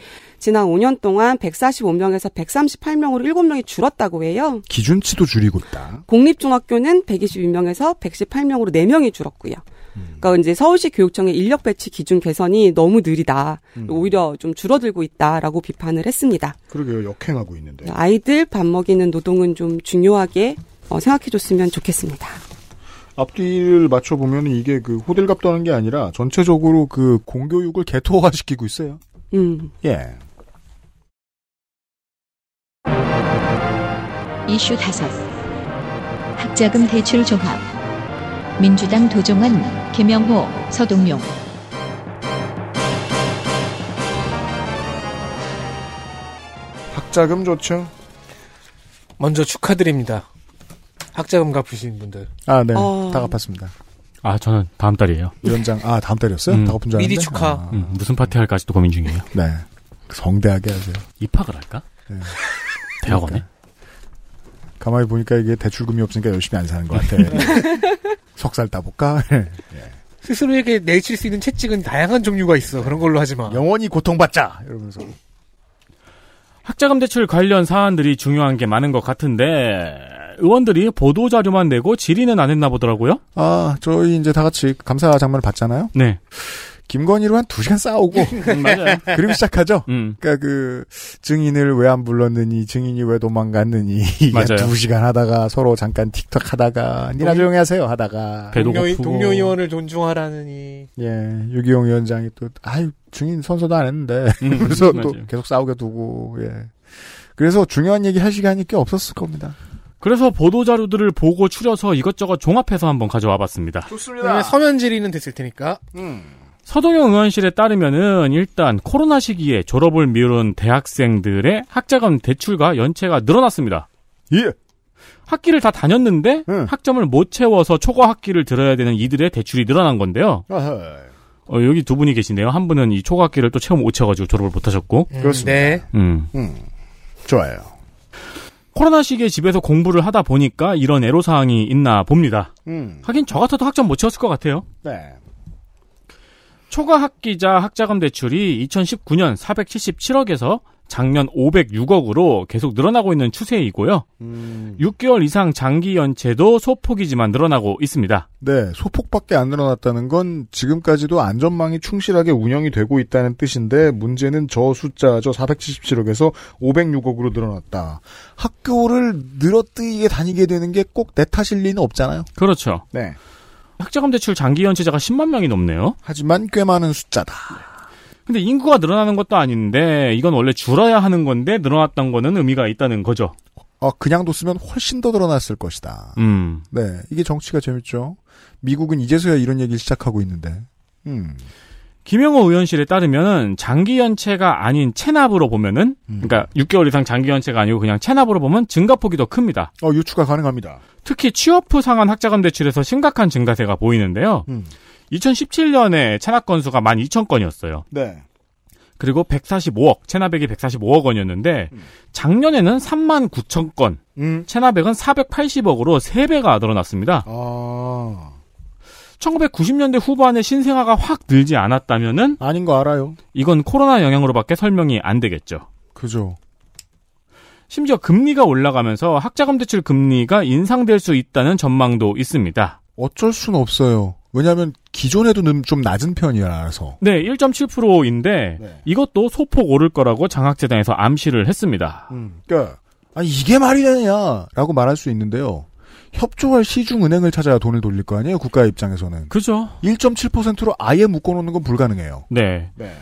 지난 5년 동안 145명에서 138명으로 7명이 줄었다고 해요. 기준치도 줄이고 있다. 공립중학교는 122명에서 118명으로 4명이 줄었고요. 그러니까 이제 서울시 교육청의 인력 배치 기준 개선이 너무 느리다. 오히려 좀 줄어들고 있다라고 비판을 했습니다. 그러게요, 역행하고 있는데. 아이들 밥 먹이는 노동은 좀 중요하게 어, 생각해 줬으면 좋겠습니다. 앞뒤를 맞춰보면 이게 그 호들갑 떠는 게 아니라 전체적으로 그 공교육을 개토화시키고 있어요. 음. 예. 이슈 다섯 학자금 대출 조합 민주당 도종환, 김영호, 서동용 학자금 좋죠. 먼저 축하드립니다. 학자금 갚으신 분들. 아, 네. 어. 다 갚았습니다. 아, 저는 다음 달이에요. 위원장, 아, 다음 달이었어요? 음. 다 갚은 줄 알았는데. 미리 축하. 아, 음, 무슨 파티 할까지도 고민 중이에요. 네. 성대하게 하세요. 입학을 할까? 네. 대학원에? 가만히 보니까 이게 대출금이 없으니까 열심히 안 사는 것 같아. 석살 따볼까? 스스로에게 내칠 수 있는 채찍은 다양한 종류가 있어. 그런 걸로 하지 마. 영원히 고통받자! 이러면서. 학자금 대출 관련 사안들이 중요한 게 많은 것 같은데 의원들이 보도 자료만 내고 질의는 안 했나 보더라고요. 아, 저희 이제 다 같이 감사 장면을 봤잖아요? 네, 김건희로 한 두 시간 싸우고, 음, 맞아요. 그리고 시작하죠? 음, 그러니까 그 증인을 왜 안 불렀느니 증인이 왜 도망갔느니 맞아요. 두 시간 하다가 서로 잠깐 틱톡 하다가 니나 조용히 하세요 하다가 동료. 동료 의원을 존중하라느니. 예 유기용 위원장이 또 아유 증인 선서도 안 했는데 음, 그래서 또 맞아요. 계속 싸우게 두고 예 그래서 중요한 얘기 할 시간이 꽤 없었을 겁니다 그래서 보도 자료들을 보고 추려서 이것저것 종합해서 한번 가져와 봤습니다. 그러면 서면 질의는 됐을 테니까. 서동영 의원실에 따르면은 일단 코로나 시기에 졸업을 미룬 대학생들의 학자금 대출과 연체가 늘어났습니다. 예 학기를 다 다녔는데 응. 학점을 못 채워서 초과 학기를 들어야 되는 이들의 대출이 늘어난 건데요. 어, 여기 두 분이 계신데요. 한 분은 이 초과 학기를 또 채워 못 채워가지고 졸업을 못 하셨고, 음, 그렇습니다. 네. 음. 음 좋아요 코로나 시기에 집에서 공부를 하다 보니까 이런 애로사항이 있나 봅니다. 음네 하긴 저 같아도 학점 못 채웠을 것 같아요. 초과 학기자 학자금 대출이 2019년 477억에서 작년 506억으로 계속 늘어나고 있는 추세이고요. 음. 6개월 이상 장기 연체도 소폭이지만 늘어나고 있습니다. 네, 소폭밖에 안 늘어났다는 건 지금까지도 안전망이 충실하게 운영이 되고 있다는 뜻인데 문제는 저 숫자죠. 477억에서 506억으로 늘어났다. 학교를 늘어뜨이게 다니게 되는 게 꼭 내 탓일 리는 없잖아요. 그렇죠. 네. 학자금 대출 장기 연체자가 10만 명이 넘네요. 하지만 꽤 많은 숫자다. 근데 인구가 늘어나는 것도 아닌데 이건 원래 줄어야 하는 건데 늘어났던 거는 의미가 있다는 거죠. 어, 그냥 뒀으면 훨씬 더 늘어났을 것이다. 음. 네, 이게 정치가 재밌죠. 미국은 이제서야 이런 얘기를 시작하고 있는데. 음. 김영호 의원실에 따르면 장기 연체가 아닌 체납으로 보면은 음. 그러니까 6개월 이상 장기 연체가 아니고 그냥 체납으로 보면 증가폭이 더 큽니다. 어, 유추가 가능합니다. 특히 취업 후 상한 학자금 대출에서 심각한 증가세가 보이는데요. 음. 2017년에 체납 건수가 12,000건이었어요. 네. 그리고 145억, 체납액이 145억 원이었는데 음. 작년에는 3만 9천 건, 음. 체납액은 480억으로 3배가 늘어났습니다. 아. 1990년대 후반에 신생아가 확 늘지 않았다면은 아닌 거 알아요. 이건 코로나 영향으로밖에 설명이 안 되겠죠. 그죠. 심지어 금리가 올라가면서 학자금 대출 금리가 인상될 수 있다는 전망도 있습니다. 어쩔 수는 없어요. 왜냐하면 기존에도 는- 좀 낮은 편이라서. 네, 1.7%인데 네. 이것도 소폭 오를 거라고 장학재단에서 암시를 했습니다. 그러니까 아니 이게 말이 되느냐라고 말할 수 있는데요. 협조할 시중 은행을 찾아야 돈을 돌릴 거 아니에요. 국가 입장에서는 그죠? 1.7%로 아예 묶어놓는 건 불가능해요. 네. 네.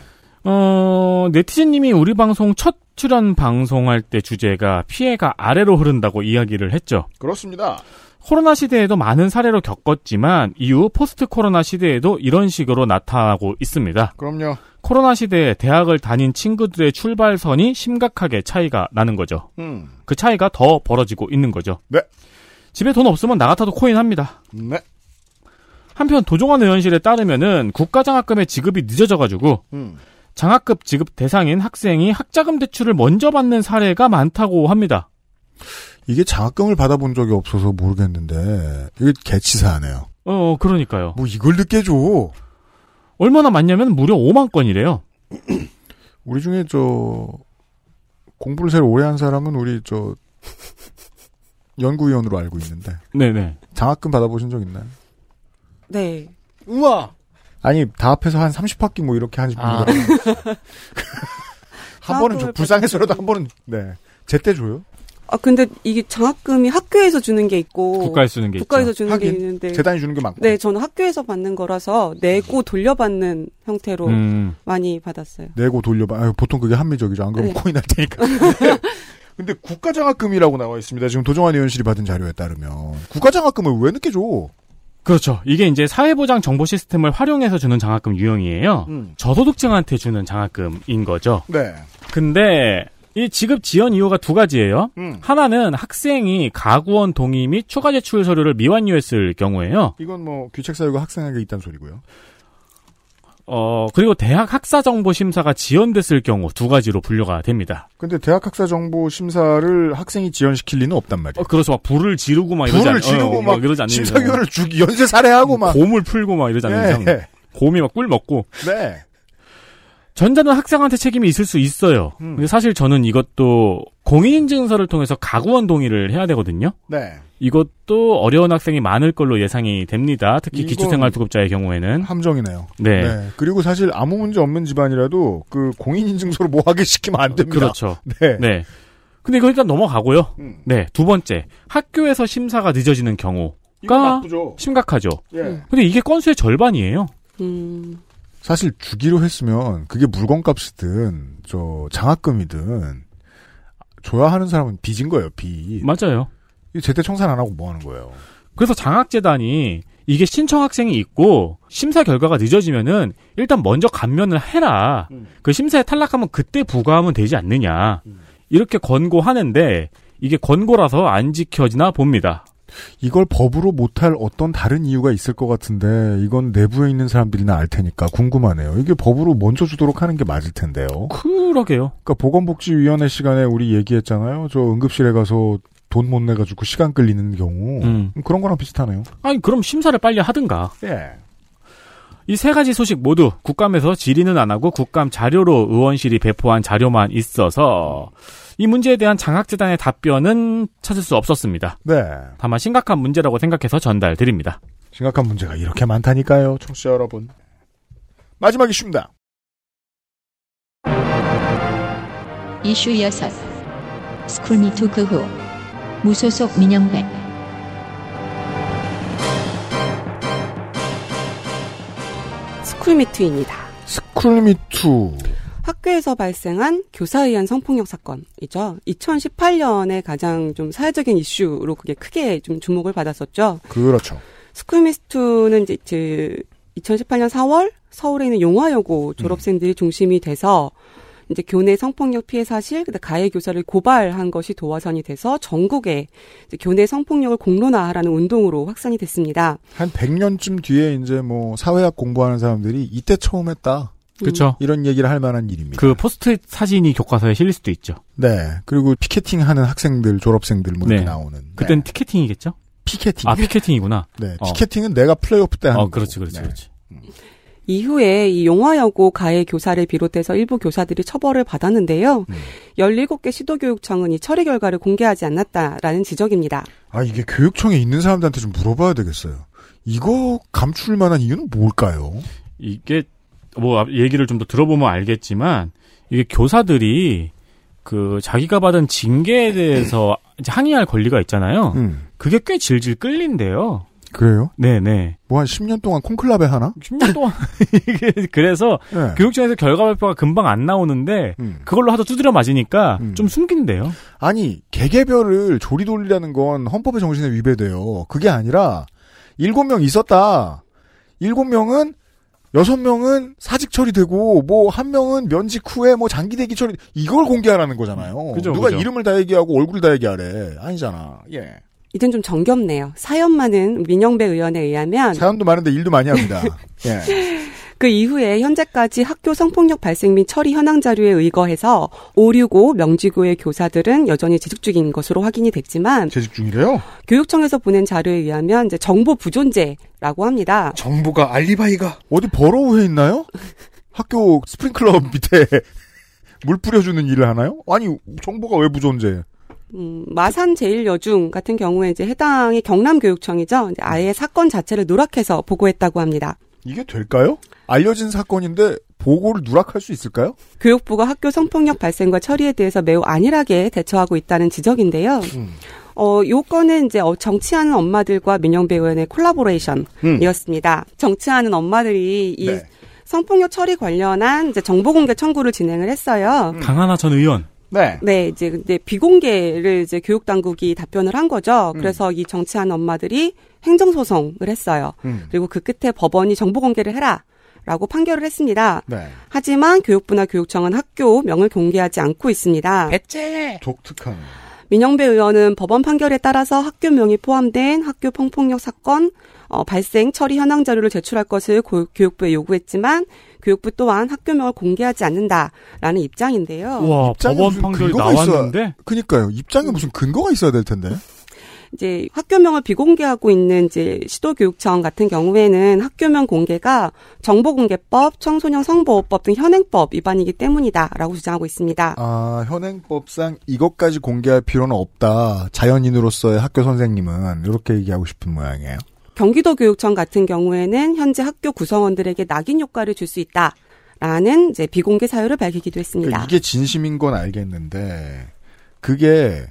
어, 네티즌님이 우리 방송 첫 출연 방송할 때 주제가 피해가 아래로 흐른다고 이야기를 했죠. 그렇습니다. 코로나 시대에도 많은 사례로 겪었지만 이후 포스트 코로나 시대에도 이런 식으로 나타나고 있습니다. 그럼요. 코로나 시대에 대학을 다닌 친구들의 출발선이 심각하게 차이가 나는 거죠. 음. 그 차이가 더 벌어지고 있는 거죠. 네. 집에 돈 없으면 나 같아도 코인 합니다. 네. 한편 도종환 의원실에 따르면은 국가장학금의 지급이 늦어져가지고 음. 장학금 지급 대상인 학생이 학자금 대출을 먼저 받는 사례가 많다고 합니다. 이게 장학금을 받아본 적이 없어서 모르겠는데 이게 개치사하네요. 어, 그러니까요. 뭐 이걸 늦게 줘. 얼마나 많냐면 무려 5만 건이래요. 우리 중에 저 공부를 제일 오래 한 사람은 우리 저 연구위원으로 알고 있는데 네네. 장학금 받아보신 적 있나요? 네. 우와. 아니 다 합해서 한 30학기 뭐 이렇게 하신 아. 분들 한 번은 줘, 장학금을 불쌍해서라도 한 번은 네 제때 줘요. 아 근데 이게 장학금이 학교에서 주는 게 있고 국가에 쓰는 게 국가에서 있죠. 주는 게 있는데 재단이 주는 게 많고. 네 저는 학교에서 받는 거라서 내고 돌려받는 형태로 음, 많이 받았어요. 내고 돌려봐. 아유, 보통 그게 합리적이죠. 안 그러면 네. 코인 할 테니까. 근데 국가장학금이라고 나와 있습니다. 지금 도정환 의원실이 받은 자료에 따르면 국가장학금을 왜 늦게 줘? 그렇죠. 이게 이제 사회보장 정보 시스템을 활용해서 주는 장학금 유형이에요. 음. 저소득층한테 주는 장학금인 거죠. 네. 근데 이 지급 지연 이유가 두 가지예요. 음. 하나는 학생이 가구원 동의 및 추가 제출 서류를 미완료했을 경우에요. 이건 뭐 귀책 사유가 학생에게 있다는 소리고요. 어, 그리고 대학 학사 정보 심사가 지연됐을 경우 두 가지로 분류가 됩니다. 근데 대학 학사 정보 심사를 학생이 지연시킬 리는 없단 말이에요. 어, 그래서 막 불을 지르고 막 이러지 불을 않- 지르고 어, 막 이러지 않는 심사위원을 죽 연쇄 살해하고 막. 이상. 곰을 풀고 막 이러지 않는 이상. 네. 곰이 막 꿀 먹고 네. 전자는 학생한테 책임이 있을 수 있어요. 음. 근데 사실 저는 이것도 공인인증서를 통해서 가구원 동의를 해야 되거든요. 네. 이것도 어려운 학생이 많을 걸로 예상이 됩니다. 특히 기초생활수급자의 경우에는. 함정이네요. 네. 그리고 사실 아무 문제 없는 집안이라도 그 공인인증서를 뭐 하게 시키면 안 됩니다. 그렇죠. 네. 네. 근데 이거 일단 넘어가고요. 음. 네. 두 번째. 학교에서 심사가 늦어지는 경우가. 심각하죠. 예. 근데 이게 건수의 절반이에요. 음, 사실 주기로 했으면 그게 물건값이든 저 장학금이든 줘야 하는 사람은 빚인 거예요. 빚. 맞아요. 이거 제때 청산 안 하고 뭐 하는 거예요. 그래서 장학재단이 이게 신청 학생이 있고 심사 결과가 늦어지면은 일단 먼저 감면을 해라. 음. 그 심사에 탈락하면 그때 부과하면 되지 않느냐. 이렇게 권고하는데 이게 권고라서 안 지켜지나 봅니다. 이걸 법으로 못할 어떤 다른 이유가 있을 것 같은데 이건 내부에 있는 사람들이나 알 테니까 궁금하네요. 이게 법으로 먼저 주도록 하는 게 맞을 텐데요. 그러게요. 그러니까 보건복지위원회 시간에 우리 얘기했잖아요. 저 응급실에 가서 돈 못 내가지고 시간 끌리는 경우 음. 그런 거랑 비슷하네요. 아니 그럼 심사를 빨리 하든가. 예. 이 세 가지 소식 모두 국감에서 질의는 안 하고 국감 자료로 의원실이 배포한 자료만 있어서 이 문제에 대한 장학재단의 답변은 찾을 수 없었습니다. 네. 다만 심각한 문제라고 생각해서 전달드립니다. 심각한 문제가 이렇게 많다니까요, 청취자 여러분. 마지막 이슈입니다. 이슈 6. 스쿨미투 그 후. 무소속 민형배. 스쿨미투입니다. 스쿨미투. 학교에서 발생한 교사에 의한 성폭력 사건이죠. 2018년에 가장 좀 사회적인 이슈로 그게 크게 좀 주목을 받았었죠. 그렇죠. 스쿨미투는 이제 그 2018년 4월 서울에 있는 용화여고 졸업생들이 중심이 돼서 이제 교내 성폭력 피해 사실, 그다음 가해 교사를 고발한 것이 도화선이 돼서 전국에 이제 교내 성폭력을 공론화하라는 운동으로 확산이 됐습니다. 한 100년쯤 뒤에 이제 뭐 사회학 공부하는 사람들이 이때 처음 했다. 그렇죠. 이런 얘기를 할 만한 일입니다. 그 포스트잇 사진이 교과서에 실릴 수도 있죠. 네. 그리고 피켓팅 하는 학생들, 졸업생들 뭐 이렇게 네. 나오는. 그땐 네. 티켓팅이겠죠? 피켓팅. 아, 피켓팅이구나. 네. 어. 피켓팅은 내가 플레이오프 때 하는 어, 그렇지. 그렇지, 네. 그렇지. 이후에 이 용화여고 가해 교사를 비롯해서 일부 교사들이 처벌을 받았는데요. 음. 17개 시도교육청은 이 처리 결과를 공개하지 않았다라는 지적입니다. 아, 이게 교육청에 있는 사람들한테 좀 물어봐야 되겠어요. 이거 감출 만한 이유는 뭘까요? 이게 뭐 앞- 얘기를 좀 더 들어보면 알겠지만 이게 교사들이 그 자기가 받은 징계에 대해서 항의할 권리가 있잖아요. 음, 그게 꽤 질질 끌린대요. 그래요? 네네. 뭐 한 10년 동안 콩클라베 하나? 10년 동안 이게 그래서 네. 교육청에서 결과 발표가 금방 안 나오는데 음. 그걸로 하도 두드려 맞으니까 음. 좀 숨긴대요. 아니, 개개별을 조리 돌리라는 건 헌법의 정신에 위배돼요. 그게 아니라, 일곱 명 있었다. 일곱 명은, 여섯 명은 사직 처리되고, 뭐, 한 명은 면직 후에 뭐 장기 대기 처리, 이걸 공개하라는 거잖아요. 그죠, 누가 그죠. 이름을 다 얘기하고 얼굴 다 얘기하래. 아니잖아. 예. 이젠 좀 정겹네요. 사연 많은 민영배 의원에 의하면 사연도 많은데 일도 많이 합니다. 예. 그 이후에 현재까지 학교 성폭력 발생 및 처리 현황 자료에 의거해서 565 명지고의 교사들은 여전히 재직 중인 것으로 확인이 됐지만 재직 중이래요? 교육청에서 보낸 자료에 의하면 이제 정보 부존재라고 합니다. 정부가 알리바이가 어디 버러우에 있나요? 학교 스프링클러 밑에 물 뿌려주는 일을 하나요? 아니, 정보가 왜 부존재? 음, 마산 제일여중 같은 경우에 이제 해당의 경남교육청이죠. 이제 아예 사건 자체를 누락해서 보고했다고 합니다. 이게 될까요? 알려진 사건인데 보고를 누락할 수 있을까요? 교육부가 학교 성폭력 발생과 처리에 대해서 매우 안일하게 대처하고 있다는 지적인데요. 음. 어, 요건은 이제 어, 정치하는 엄마들과 민영배 의원의 콜라보레이션이었습니다. 정치하는 엄마들이 이 네. 성폭력 처리 관련한 이제 정보 공개 청구를 진행을 했어요. 강하나 전 의원. 네. 네, 이제 근데 비공개를 이제 교육 당국이 답변을 한 거죠. 음. 그래서 이 정치하는 엄마들이 행정 소송을 했어요. 음. 그리고 그 끝에 법원이 정보 공개를 해라. 라고 판결을 했습니다. 네. 하지만 교육부나 교육청은 학교 명을 공개하지 않고 있습니다. 배째 독특한. 민영배 의원은 법원 판결에 따라서 학교명이 포함된 학교 성폭력 사건 어, 발생 처리 현황 자료를 제출할 것을 고- 교육부에 요구했지만 교육부 또한 학교명을 공개하지 않는다라는 입장인데요. 와 법원 무슨 판결이 근거가 나왔는데 그니까요. 입장에 무슨 근거가 있어야 될 텐데. 이제 학교명을 비공개하고 있는 이제 시도교육청 같은 경우에는 학교명 공개가 정보공개법, 청소년 성보호법 등 현행법 위반이기 때문이다라고 주장하고 있습니다. 아, 현행법상 이것까지 공개할 필요는 없다. 자연인으로서의 학교 선생님은 이렇게 얘기하고 싶은 모양이에요. 경기도 교육청 같은 경우에는 현재 학교 구성원들에게 낙인 효과를 줄 수 있다 라는 이제 비공개 사유를 밝히기도 했습니다. 그러니까 이게 진심인 건 알겠는데 그게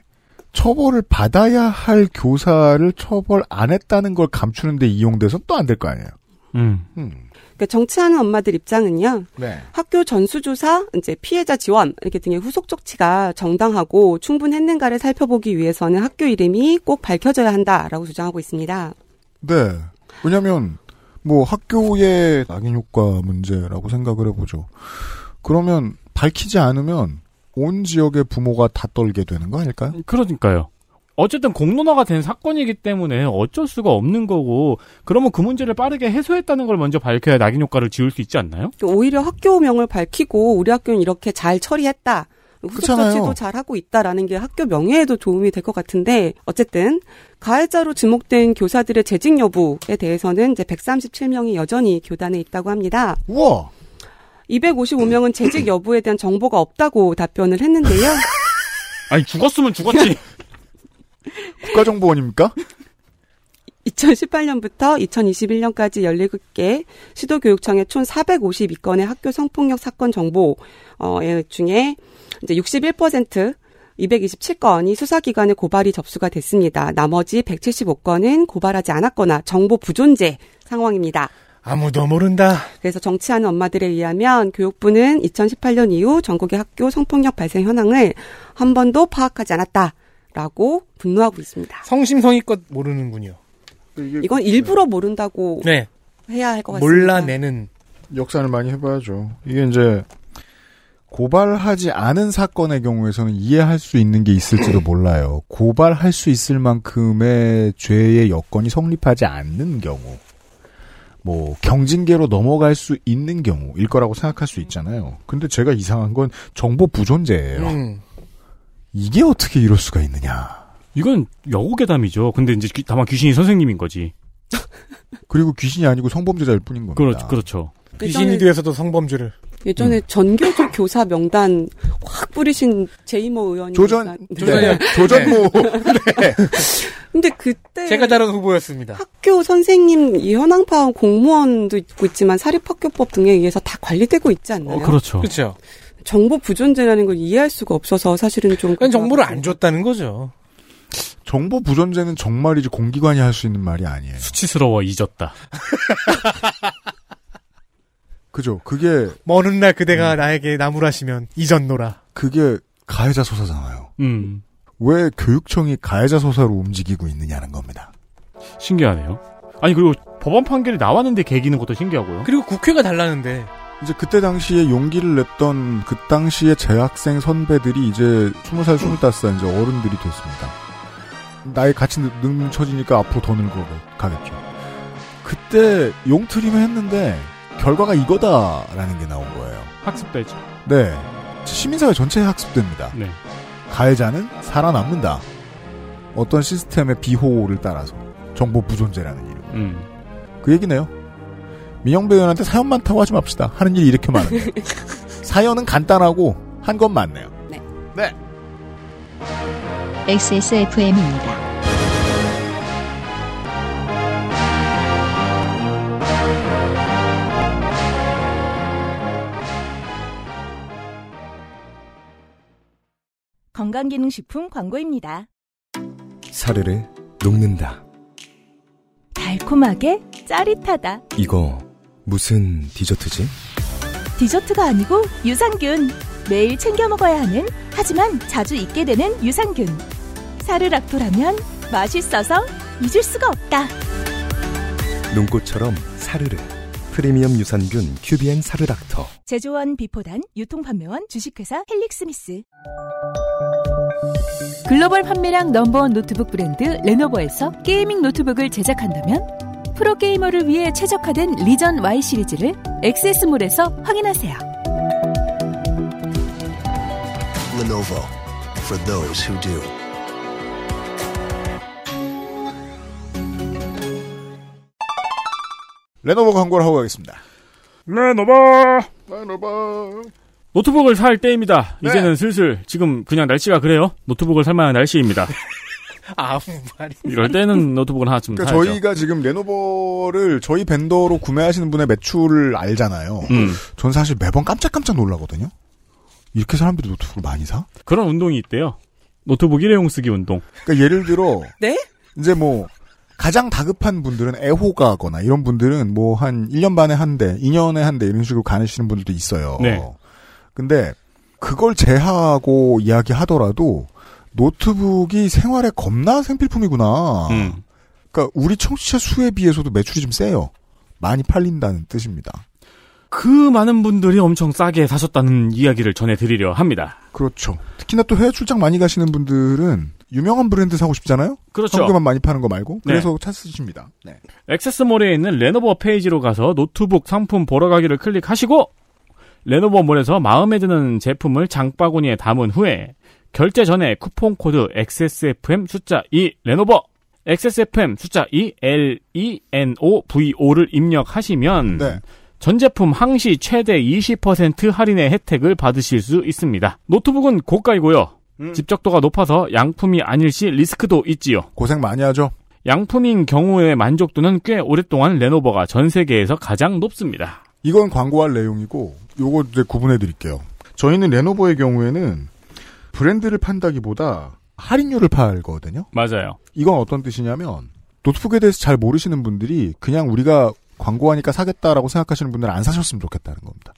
처벌을 받아야 할 교사를 처벌 안 했다는 걸 감추는데 이용돼선 또안 될 거 아니에요. 음. 음. 그러니까 정치하는 엄마들 입장은요. 네. 학교 전수조사, 이제 피해자 지원 이렇게 등의 후속 조치가 정당하고 충분했는가를 살펴보기 위해서는 학교 이름이 꼭 밝혀져야 한다라고 주장하고 있습니다. 네. 왜냐면 뭐 학교의 낙인 효과 문제라고 생각을 해보죠. 그러면 밝히지 않으면 온 지역의 부모가 다 떨게 되는 거 아닐까요? 그러니까요. 어쨌든 공론화가 된 사건이기 때문에 어쩔 수가 없는 거고 그러면 그 문제를 빠르게 해소했다는 걸 먼저 밝혀야 낙인 효과를 지울 수 있지 않나요? 오히려 학교명을 밝히고 우리 학교는 이렇게 잘 처리했다. 후속 그렇잖아요. 조치도 잘 하고 있다라는 게 학교 명예에도 도움이 될 것 같은데 어쨌든 가해자로 지목된 교사들의 재직 여부에 대해서는 이제 137명이 여전히 교단에 있다고 합니다. 우와! 255명은 재직 여부에 대한 정보가 없다고 답변을 했는데요. 아니 죽었으면 죽었지. 국가정보원입니까? 2018년부터 2021년까지 17개 시도교육청의 총 452건의 학교 성폭력 사건 정보 어 중에 이제 61% 227건이 수사기관에 고발이 접수가 됐습니다. 나머지 175건은 고발하지 않았거나 정보 부존재 상황입니다. 아무도 모른다. 그래서 정치하는 엄마들에 의하면 교육부는 2018년 이후 전국의 학교 성폭력 발생 현황을 한 번도 파악하지 않았다 라고 분노하고 있습니다. 성심성의껏 모르는군요. 이건 일부러 모른다고 네. 해야 할 것 같습니다. 몰라내는 역산을 많이 해봐야죠. 이게 이제 고발하지 않은 사건의 경우에서는 이해할 수 있는 게 있을지도 몰라요. 고발할 수 있을 만큼의 죄의 여건이 성립하지 않는 경우, 뭐 경징계로 넘어갈 수 있는 경우일 거라고 생각할 수 있잖아요. 근데 제가 이상한 건 정보 부존재예요. 음. 이게 어떻게 이럴 수가 있느냐? 이건 여우괴담이죠. 근데 이제 귀- 다만 귀신이 선생님인 거지. 그리고 귀신이 아니고 성범죄자일 뿐인 겁니다. 그렇죠. 그렇죠. 귀신이 되어서도 성범죄를. 예전에 음. 전교조 교사 명단 확 뿌리신 제이모 의원이 조전, 조전이요. 네. 조전모. 네. 근데 그때 제가 다른 후보였습니다. 학교 선생님 이 현황파원 공무원도 있고 있지만 사립학교법 등에 의해서 다 관리되고 있지 않나요? 어, 그렇죠. 그렇죠. 정보 부존재라는 걸 이해할 수가 없어서 사실은 좀 정보를 안 줬다는 거죠. 정보 부존재는 정말이지 공기관이 할 수 있는 말이 아니에요. 수치스러워 잊었다. 그죠? 그게, 먼 훗날 음. 그대가 나에게 나무라시면 이전노라. 그게 가해자 소사잖아요. 음. 왜 교육청이 가해자 소사로 움직이고 있느냐는 겁니다. 신기하네요. 아니 그리고 법원 판결이 나왔는데 개기는 것도 신기하고요. 그리고 국회가 달라는데 이제 그때 당시에 용기를 냈던 그 당시의 재학생 선배들이 이제 20살, 25살 이제 어른들이 됐습니다. 나이 같이 능- 능쳐지니까 앞으로 더 늙어 가겠죠. 그때 용트림을 했는데 결과가 이거다라는 게 나온 거예요. 학습되죠. 네. 시민사회 전체에 학습됩니다. 네. 가해자는 살아남는다. 어떤 시스템의 비호를 따라서 정보 부존재라는 이름. 음. 그 얘기네요. 민영배 의원한테 사연 많다고 하지 맙시다. 하는 일이 이렇게 많은데. 사연은 간단하고 한 건 많네요. XSFM입니다. 건강기능식품 광고입니다. 사르르 녹는다. 달콤하게 짜릿하다. 이거 무슨 디저트지? 디저트가 아니고 유산균. 매일 챙겨 먹어야 하는 하지만 자주 잊게 되는 유산균. 사르락토라면 맛있어서 잊을 수가 없다. 눈꽃처럼 사르르. 프리미엄 유산균 큐비엔 사르락토. 제조원 비포단 유통판매원 주식회사 헬릭스미스. 글로벌 판매량 넘버원 노트북 브랜드 레노버에서 gaming 노트북을 제작한다면 프로게이머를 위해 최적화된 Legion Y 시리즈를 엑세스몰에서 확인하세요. Lenovo for those who do. 레노버 광고를 하고 가겠습니다. 레노버 레노버. 노트북을 살 때입니다. 네. 이제는 슬슬 지금 그냥 날씨가 그래요. 노트북을 살 만한 날씨입니다. 아무 말이. 이럴 때는 노트북을 하나 좀 그러니까 사야죠. 저희가 지금 레노버를 저희 vendor로 구매하시는 분의 매출을 알잖아요. 음. 전 사실 매번 깜짝깜짝 놀라거든요. 이렇게 사람들이 노트북을 많이 사? 그런 운동이 있대요. 노트북 일회용 쓰기 운동. 그러니까 예를 들어 네? 이제 뭐 가장 다급한 분들은 애호가거나 이런 분들은 뭐 한 1년 반에 한 대, 2년에 한 대 이런 식으로 가내시는 분들도 있어요. 네. 근데 그걸 제하고 이야기하더라도 노트북이 생활에 겁나 생필품이구나. 음. 그러니까 우리 청취자 수에 비해서도 매출이 좀 세요. 많이 팔린다는 뜻입니다. 그 많은 분들이 엄청 싸게 사셨다는 이야기를 전해드리려 합니다. 그렇죠. 특히나 또 해외 출장 많이 가시는 분들은 유명한 브랜드 사고 싶잖아요. 그렇죠. 한국에만 많이 파는 거 말고. 네. 그래서 찾으십니다. 네. 액세스몰에 있는 레노버 페이지로 가서 노트북 상품 보러 가기를 클릭하시고 레노버몰에서 마음에 드는 제품을 장바구니에 담은 후에 결제 전에 쿠폰 코드 XSFM 숫자 2 레노버 XSFM 숫자 2 L E N O V O를 입력하시면 네. 전 제품 항시 최대 20% 할인의 혜택을 받으실 수 있습니다. 노트북은 고가이고요. 집적도가 높아서 양품이 아닐 시 리스크도 있지요. 고생 많이 하죠. 양품인 경우의 만족도는 꽤 오랫동안 레노버가 전 세계에서 가장 높습니다. 이건 광고할 내용이고 요거 이제 구분해 드릴게요. 저희는 레노버의 경우에는 브랜드를 판다기보다 할인율을 팔거든요. 맞아요. 이건 어떤 뜻이냐면 노트북에 대해서 잘 모르시는 분들이 그냥 우리가 광고하니까 사겠다라고 생각하시는 분들은 안 사셨으면 좋겠다는 겁니다.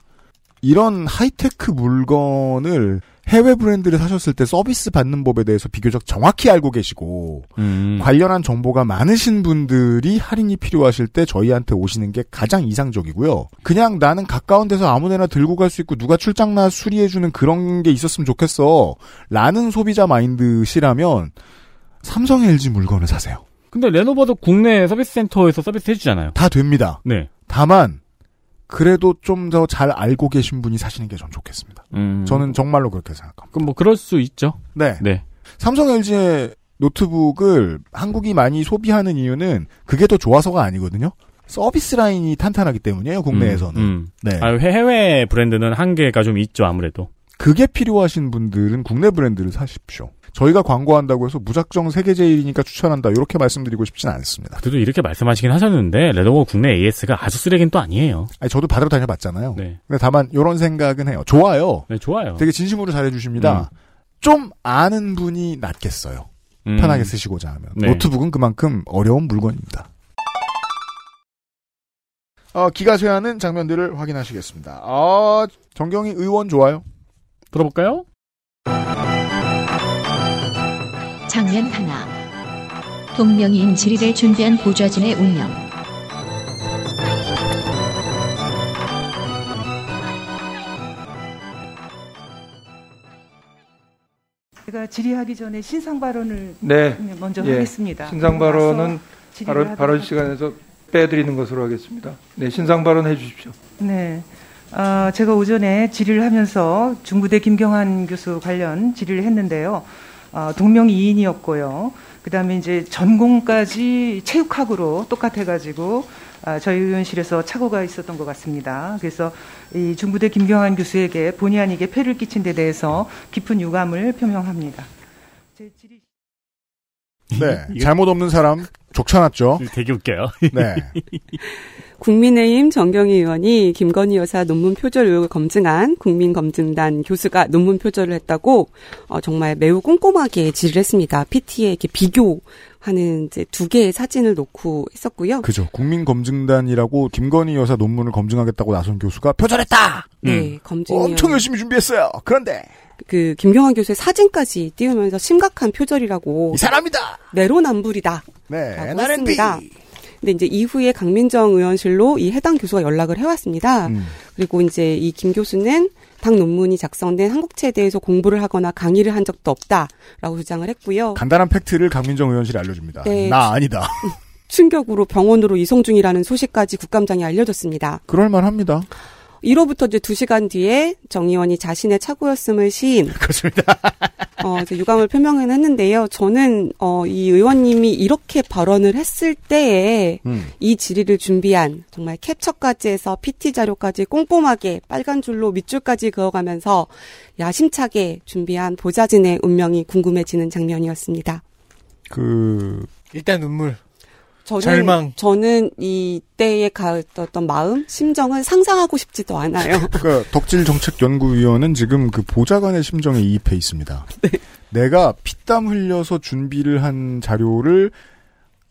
이런 하이테크 물건을 해외 브랜드를 사셨을 때 서비스 받는 법에 대해서 비교적 정확히 알고 계시고 음. 관련한 정보가 많으신 분들이 할인이 필요하실 때 저희한테 오시는 게 가장 이상적이고요. 그냥 나는 가까운 데서 아무데나 들고 갈 수 있고 누가 출장 나와 수리해주는 그런 게 있었으면 좋겠어. 라는 소비자 마인드시라면 삼성 LG 물건을 사세요. 근데 레노버도 국내 서비스 센터에서 서비스 해주잖아요. 다 됩니다. 네. 다만 그래도 좀 더 잘 알고 계신 분이 사시는 게 전 좋겠습니다. 음. 저는 정말로 그렇게 생각합니다. 그럼 뭐 그럴 수 있죠. 네. 네. 삼성 LG의 노트북을 한국이 많이 소비하는 이유는 그게 더 좋아서가 아니거든요. 서비스 라인이 탄탄하기 때문이에요. 국내에서는. 음, 음. 네. 아, 해외 브랜드는 한계가 좀 있죠, 아무래도. 그게 필요하신 분들은 국내 브랜드를 사십시오. 저희가 광고한다고 해서 무작정 세계 제일이니까 추천한다 이렇게 말씀드리고 싶진 않습니다. 그래도 이렇게 말씀하시긴 하셨는데 레노버 국내 AS가 아주 쓰레기는 또 아니에요. 아니 저도 받으러 다녀봤잖아요. 네, 근데 다만 이런 생각은 해요. 좋아요. 네 좋아요. 되게 진심으로 잘해주십니다. 좀 아는 분이 낫겠어요. 음. 편하게 쓰시고자 하면. 네. 노트북은 그만큼 어려운 물건입니다. 어, 기가 쇠하는 장면들을 확인하시겠습니다. 아, 정경희 의원 좋아요. 들어볼까요? 장면 하나. 동명이인 지리를 준비한 보좌진의 운명. 제가 질의하기 전에 신상 발언을 네. 먼저 예. 하겠습니다. 신상 발언은 질의를 발언. 시간에서 빼드리는 것으로 하겠습니다. 네, 신상 발언 해주십시오. 네. 어, 제가 오전에 질의를 하면서 중부대 김경환 교수 관련 질의를 했는데요. 어, 동명이인이었고요. 그 다음에 이제 전공까지 체육학으로 똑같아가지고 아, 저희 의원실에서 착오가 있었던 것 같습니다. 그래서 이 중부대 김경환 교수에게 본의 아니게 폐를 끼친 데 대해서 깊은 유감을 표명합니다. 제 질의 네. 잘못 없는 사람 족쳐놨죠. 되게 웃겨요. 네. 국민의힘 정경희 의원이 김건희 여사 논문 표절 의혹을 검증한 국민검증단 교수가 논문 표절을 했다고 어, 정말 매우 꼼꼼하게 질의를 했습니다. PT에 이렇게 비교하는 이제 두 개의 사진을 놓고 했었고요. 그죠. 국민검증단이라고 김건희 여사 논문을 검증하겠다고 나선 교수가 표절했다! 네, 검증 엄청 열심히 준비했어요. 그런데 그 김경환 교수의 사진까지 띄우면서 심각한 표절이라고 이 사람이다. 내로남불이다. 네. 라고 NRNB. 했습니다. 근데 이제 이후에 강민정 의원실로 이 해당 교수가 연락을 해왔습니다. 음. 그리고 이제 이 김 교수는 당 논문이 작성된 한국체에 대해서 공부를 하거나 강의를 한 적도 없다라고 주장을 했고요. 간단한 팩트를 강민정 의원실이 알려줍니다. 네. 나 아니다. 충격으로 병원으로 이송 중이라는 소식까지 국감장에 알려졌습니다. 그럴만합니다. 이로부터 이제 두 시간 뒤에 정 의원이 자신의 착오였음을 시인, 그렇습니다. 어, 이제 유감을 표명은 했는데요. 저는 어, 이 의원님이 이렇게 발언을 했을 때에 음. 이 질의를 준비한 정말 캡처까지 해서 PT 자료까지 꼼꼼하게 빨간 줄로 밑줄까지 그어가면서 야심차게 준비한 보좌진의 운명이 궁금해지는 장면이었습니다. 그 일단 눈물. 저는 절망. 저는 이때에 가졌던 마음, 심정은 상상하고 싶지도 않아요. 그 덕질 정책 연구위원은 지금 그 보좌관의 심정에 이입해 있습니다. 네. 내가 피땀 흘려서 준비를 한 자료를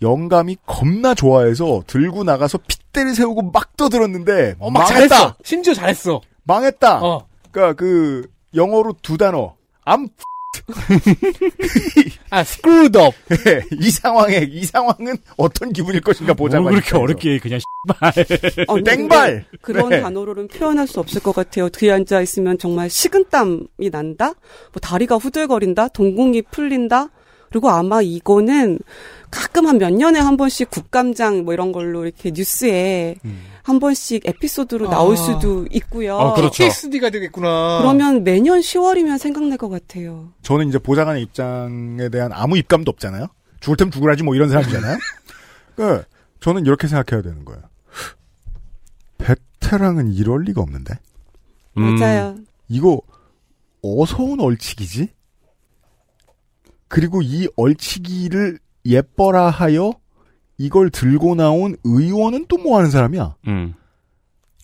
영감이 겁나 좋아해서 들고 나가서 핏대를 세우고 막 떠들었는데 어, 막 망했다. 잘했어. 심지어 잘했어. 망했다. 어. 그러니까 그 영어로 두 단어. 암 아, screwed up. 예, 이 상황에 이 상황은 어떤 기분일 것인가 보자고. 뭘 그렇게 어렵게 그냥 씨발. 어, 땡발! 그런 네. 단어로는 표현할 수 없을 것 같아요. 뒤에 앉아 있으면 정말 식은땀이 난다? 뭐 다리가 후들거린다? 동공이 풀린다? 그리고 아마 이거는 가끔 한 몇 년에 한 번씩 국감장 뭐 이런 걸로 이렇게 뉴스에 한 번씩 에피소드로 나올 아. 수도 있고요. 어, 그렇죠. PSD가 되겠구나. 그러면 매년 10월이면 생각날 것 같아요. 저는 이제 보좌관의 입장에 대한 아무 입감도 없잖아요. 죽을 템 죽으라지 뭐 이런 사람이잖아요. 그 저는 이렇게 생각해야 되는 거예요. 베테랑은 이럴 리가 없는데. 음. 맞아요. 이거 어서 온 얼치기지? 그리고 이 얼치기를 예뻐라 하여 이걸 들고 나온 의원은 또 뭐 하는 사람이야? 음.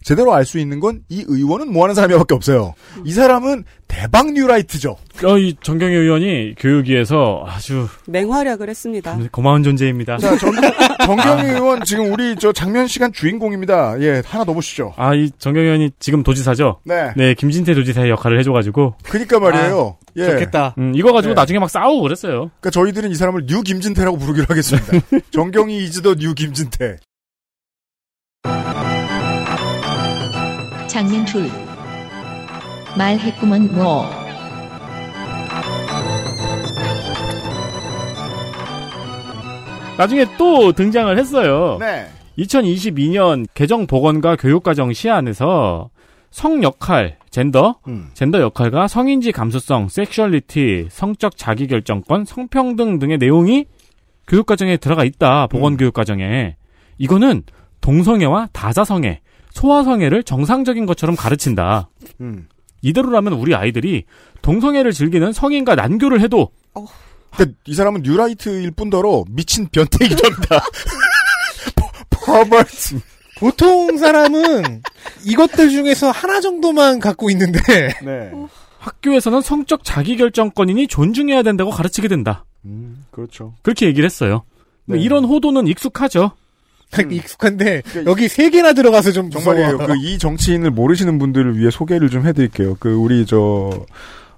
제대로 알 수 있는 건 이 의원은 뭐 하는 사람이밖에 없어요. 이 사람은 대박 뉴라이트죠. 어, 이 정경희 의원이 교육위에서 아주 맹활약을 했습니다. 고마운 존재입니다. 자, 정, 정경희 의원 지금 우리 저 장면 시간 주인공입니다. 예, 하나 더 보시죠. 아, 이 정경희 의원이 지금 도지사죠? 네. 네, 김진태 도지사의 역할을 해줘가지고. 그니까 말이에요. 예. 좋겠다. 음, 이거 가지고 네. 나중에 막 싸우고 그랬어요. 그러니까 저희들은 이 사람을 new 김진태라고 부르기로 하겠습니다. 정경희 is the new 김진태. 장면 둘. 말했구먼 뭐. 나중에 또 등장을 했어요. 네. 2022년 개정보건과 교육과정 시안에서 성 역할, 젠더, 음. 젠더 역할과 성인지 감수성, 섹슈얼리티, 성적 자기결정권, 성평등 등의 내용이 교육과정에 들어가 있다. 보건교육과정에. 이거는 동성애와 다자성애, 소아성애를 정상적인 것처럼 가르친다. 음. 이대로라면 우리 아이들이 동성애를 즐기는 성인과 난교를 해도 그러니까 이 사람은 뉴라이트일 뿐더러 미친 변태이기도 합니다. 퍼버트. 보통 사람은 이것들 중에서 하나 정도만 갖고 있는데 네. 학교에서는 성적 자기결정권이니 존중해야 된다고 가르치게 된다. 음, 그렇죠. 그렇게 얘기를 했어요. 네. 이런 호도는 익숙하죠. 익숙한데 여기 세 개나 들어가서 좀 정말이에요. 그 이 정치인을 모르시는 분들을 위해 소개를 좀 해드릴게요. 그 우리 저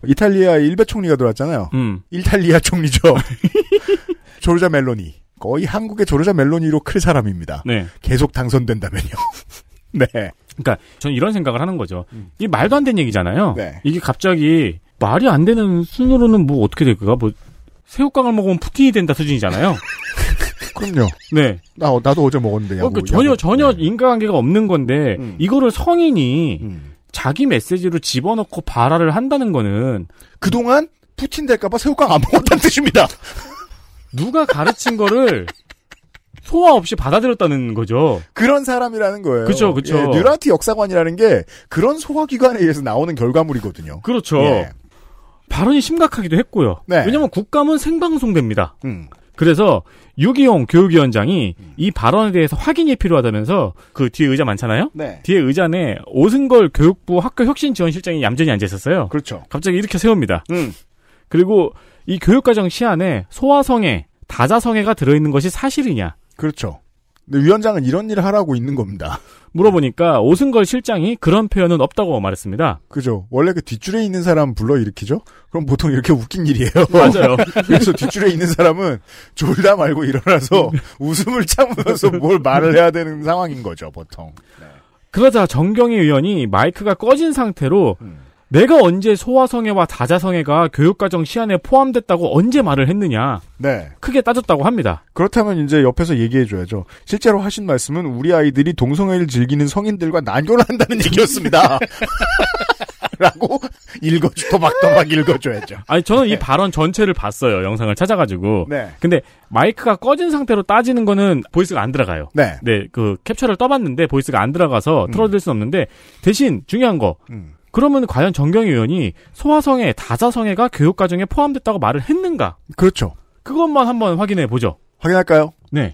이탈리아 일베 총리가 들어왔잖아요. 음. 이탈리아 총리죠. 조르자 멜로니. 거의 한국의 조르자 멜로니로 클 사람입니다. 네. 계속 당선된다면요. 네. 그러니까 저는 이런 생각을 하는 거죠. 이게 말도 안 되는 얘기잖아요. 네. 이게 갑자기 말이 안 되는 순으로는 뭐 어떻게 될까? 뭐 새우깡을 먹으면 푸틴이 된다 수준이잖아요. 그럼요. 네. 나 나도 어제 먹었는데. 어, 야구, 그 전혀 야구. 전혀 인과관계가 없는 건데 음. 이거를 성인이 음. 자기 메시지로 집어넣고 발화를 한다는 거는 그동안 푸틴 될까봐 새우깡 안 먹었다는 뜻입니다. 누가 가르친 거를 소화 없이 받아들였다는 거죠. 그런 사람이라는 거예요. 그쵸, 그쵸. 예, 뉴라티 역사관이라는 게 그런 소화기관에 의해서 나오는 결과물이거든요. 그렇죠. 예. 발언이 심각하기도 했고요. 네. 왜냐면 국감은 생방송됩니다. 음. 그래서 유기용 교육위원장이 이 발언에 대해서 확인이 필요하다면서 그 뒤에 의자 많잖아요. 네. 뒤에 의자 내 오승걸 교육부 학교 혁신지원실장이 얌전히 앉아 있었어요. 그렇죠. 갑자기 이렇게 세웁니다. 음. 그리고 이 교육과정 시안에 소아성애, 다자성애가 들어있는 것이 사실이냐 그렇죠. 근데 위원장은 이런 일을 하라고 있는 겁니다. 물어보니까 오승걸 실장이 그런 표현은 없다고 말했습니다. 그죠. 원래 그 뒷줄에 있는 사람 불러 일으키죠? 그럼 보통 이렇게 웃긴 일이에요. 맞아요. 그래서 뒷줄에 있는 사람은 졸다 말고 일어나서 웃음을 참으면서 뭘 말을 해야 되는 상황인 거죠, 보통. 그러자 정경희 의원이 마이크가 꺼진 상태로 내가 언제 소아성애와 다자성애가 교육과정 시안에 포함됐다고 언제 말을 했느냐 네. 크게 따졌다고 합니다. 그렇다면 이제 옆에서 얘기해줘야죠. 실제로 하신 말씀은 우리 아이들이 동성애를 즐기는 성인들과 난교를 한다는 얘기였습니다. 라고 읽어주, 또박또박 읽어줘야죠. 아니 저는 이 발언 전체를 봤어요. 영상을 찾아가지고. 네. 근데 마이크가 꺼진 상태로 따지는 거는 voice가 안 들어가요. 네. 네, 그 캡처를 떠봤는데 voice가 안 들어가서 음. 틀어드릴 수는 없는데 대신 중요한 거. 음. 그러면 과연 정경희 의원이 소아성애, 다자성애가 교육과정에 포함됐다고 말을 했는가? 그렇죠. 그것만 한번 확인해 보죠. 확인할까요? 네.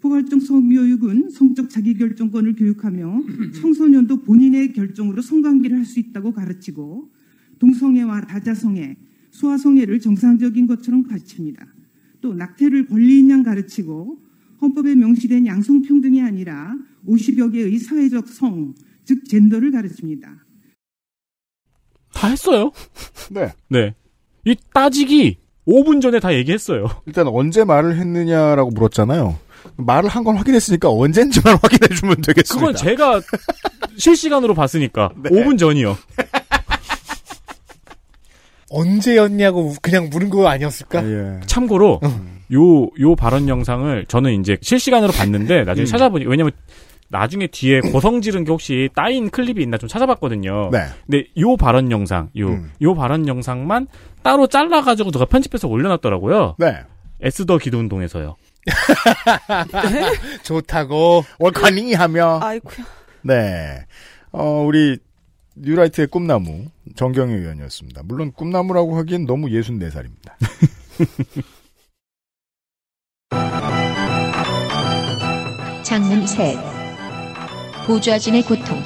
포괄적 성교육은 성적 자기결정권을 교육하며 청소년도 본인의 결정으로 성관계를 할 수 있다고 가르치고 동성애와 다자성애, 소아성애를 정상적인 것처럼 가르칩니다. 또 낙태를 권리인 양 가르치고 헌법에 명시된 양성평등이 아니라 50여 개의 사회적 성, 즉 젠더를 가르칩니다. 다 했어요. 네. 네. 이 따지기 5분 전에 다 얘기했어요. 일단 언제 말을 했느냐라고 물었잖아요. 말을 한 건 확인했으니까 언젠지만 확인해 주면 되겠습니다. 그건 제가 실시간으로 봤으니까 네. 5분 전이요. 언제였냐고 그냥 물은 거 아니었을까? 예. 참고로 요요 발언 영상을 저는 이제 실시간으로 봤는데 나중에 음. 찾아보니 왜냐면 나중에 뒤에 고성 지른 게 혹시 따인 클립이 있나 좀 찾아봤거든요. 네. 근데 요 발언 영상, 요, 음. 요 발언 영상만 따로 잘라가지고 누가 편집해서 올려놨더라고요. 네. 에스더 기도운동에서요. 좋다고. 월카닝이 하며. 아이고야. 네. 어, 우리, 뉴라이트의 꿈나무, 정경희 의원이었습니다. 물론 꿈나무라고 하기엔 너무 64살입니다. 장문 셋. 보좌진의 고통.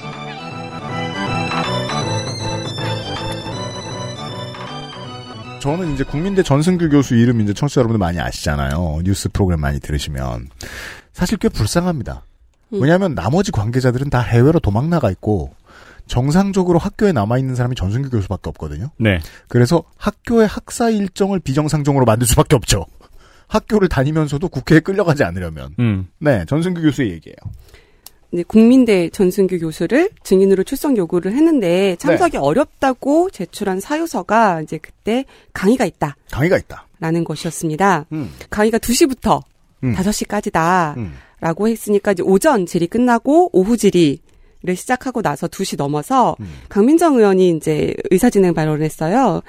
저는 이제 국민대 전승규 교수 이름 이제 청취자 여러분들 많이 아시잖아요. 뉴스 프로그램 많이 들으시면. 사실 꽤 불쌍합니다. 음. 왜냐하면 나머지 관계자들은 다 해외로 도망 나가 있고 정상적으로 학교에 남아 있는 사람이 전승규 교수밖에 없거든요. 네. 그래서 학교의 학사 일정을 비정상적으로 만들 수밖에 없죠. 학교를 다니면서도 국회에 끌려가지 않으려면. 음. 네, 전승규 교수의 얘기예요. 이제 국민대 전승규 교수를 증인으로 출석 요구를 했는데 참석이 네. 어렵다고 제출한 사유서가 이제 그때 강의가 있다라는 강의가 있다. 것이었습니다. 음. 강의가 2시부터 음. 5시까지다. 음. 라고 했으니까 이제 오전 질의 끝나고 오후 질의 를 시작하고 나서 2시 넘어서 음. 강민정 의원이 이제 의사진행 발언을 했어요.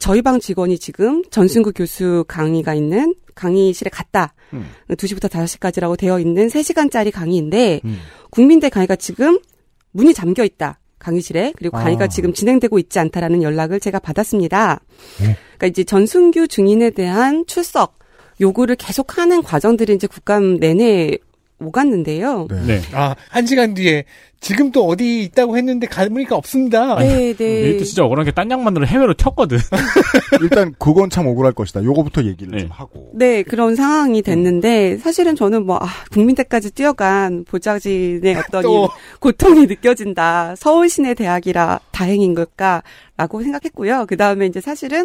저희 방 직원이 지금 전승구 교수 강의가 있는 강의실에 갔다. 음. 2시부터 5시까지라고 되어 있는 3시간짜리 강의인데 음. 국민대 강의가 지금 문이 잠겨 있다. 강의실에 그리고 아. 강의가 지금 진행되고 있지 않다라는 연락을 제가 받았습니다. 네. 그러니까 이제 전순규 증인에 대한 출석 요구를 계속하는 과정들이 이제 국감 내내 오갔는데요. 네. 아, 한 시간 뒤에 지금 또 어디 있다고 했는데 가보니까 없습니다. 네, 네. 얘또 진짜 억울한 게 딴 양반들을 해외로 튀었거든. 일단 그건 참 억울할 것이다. 요거부터 얘기를 좀 하고. 네, 그런 상황이 됐는데, 사실은 저는 뭐, 아, 국민대까지 뛰어간 보좌진의 어떤 고통이 느껴진다. 서울 시내 대학이라 다행인 걸까라고 생각했고요. 그 다음에 이제 사실은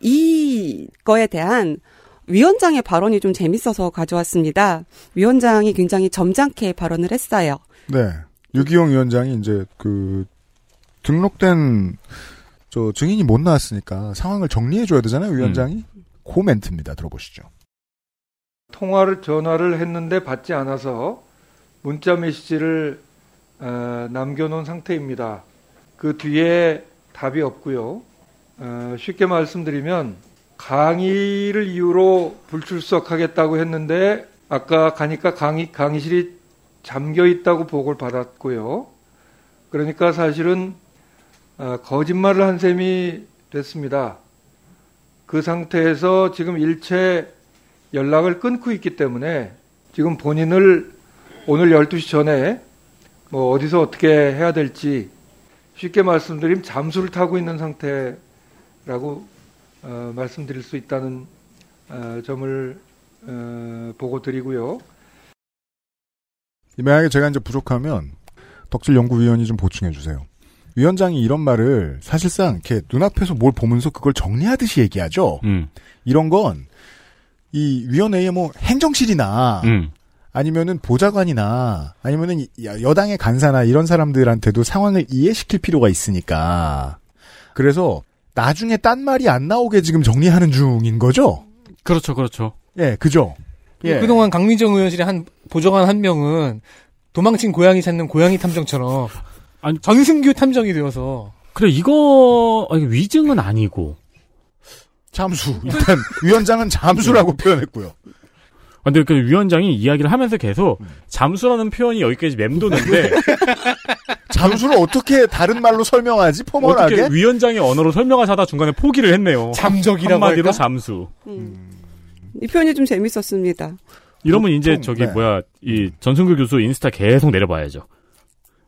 이거에 대한 위원장의 발언이 좀 재밌어서 가져왔습니다. 위원장이 굉장히 점잖게 발언을 했어요. 네. 유기용 위원장이 이제 그 등록된 저 증인이 못 나왔으니까 상황을 정리해 줘야 되잖아요, 위원장이. 그 멘트입니다. 들어보시죠. 통화를 전화를 했는데 받지 않아서 문자 메시지를 어, 남겨놓은 상태입니다. 그 뒤에 답이 없고요. 어, 쉽게 말씀드리면 강의를 이유로 불출석하겠다고 했는데 아까 가니까 강의 강의실이 잠겨 있다고 보고를 받았고요. 그러니까 사실은 어, 거짓말을 한 셈이 됐습니다. 그 상태에서 지금 일체 연락을 끊고 있기 때문에 지금 본인을 오늘 12시 전에 뭐 어디서 어떻게 해야 될지 쉽게 말씀드리면 잠수를 타고 있는 상태라고 어, 말씀드릴 수 있다는 어, 점을 어, 보고 드리고요. 만약에 제가 이제 부족하면 덕질 연구위원이 좀 보충해 주세요. 위원장이 이런 말을 사실상 이렇게 눈앞에서 뭘 보면서 그걸 정리하듯이 얘기하죠. 음. 이런 건 이 위원회의 뭐 행정실이나 음. 아니면은 보좌관이나 아니면은 여당의 간사나 이런 사람들한테도 상황을 이해시킬 필요가 있으니까 그래서 나중에 딴 말이 안 나오게 지금 정리하는 중인 거죠. 그렇죠, 그렇죠. 예, 그죠. 예. 그동안 강민정 의원실의 한 보좌관 한 명은 도망친 고양이 찾는 고양이 탐정처럼 아니, 전승규 탐정이 되어서 그래 이거 아니, 위증은 아니고. 잠수. 일단 위원장은 잠수라고 표현했고요. 근데 그 위원장이 이야기를 하면서 계속 잠수라는 표현이 여기까지 맴도는데 잠수를 어떻게 다른 말로 설명하지? 포멀하게? 어떻게 위원장의 언어로 설명하자다 중간에 포기를 했네요. 잠적이라고 한마디로 할까? 잠수. 이 표현이 좀 재밌었습니다. 이러면 이제 보통, 저기 네. 뭐야 이 전승규 교수 인스타 계속 내려봐야죠.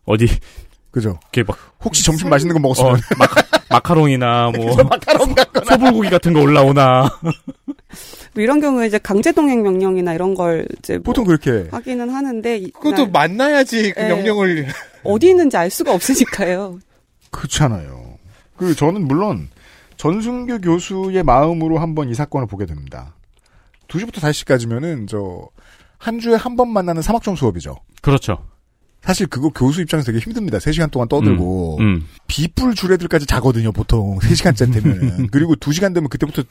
어디 그죠. 이렇게 막 혹시 점심 맛있는 거 먹었으면 어, 마카, 마카롱이나 뭐 마카롱 같거나 소불고기 같은 거 올라오나 뭐 이런 경우에 이제 강제 동행 명령이나 이런 걸 이제 뭐 보통 그렇게 하기는 하는데 이- 그것도 나- 만나야지 그 예. 명령을 어디 있는지 알 수가 없으니까요. 그렇잖아요. 그 저는 물론 전승규 교수의 마음으로 한번 이 사건을 보게 됩니다. 2시부터 5시까지면은 저 한 주에 한 번 만나는 사막점 수업이죠. 그렇죠. 사실 그거 교수 입장에서 되게 힘듭니다. 3시간 동안 떠들고 음. 비뿔 주례들까지 자거든요. 보통 3시간째 되면은. 그리고 2시간 되면 그때부터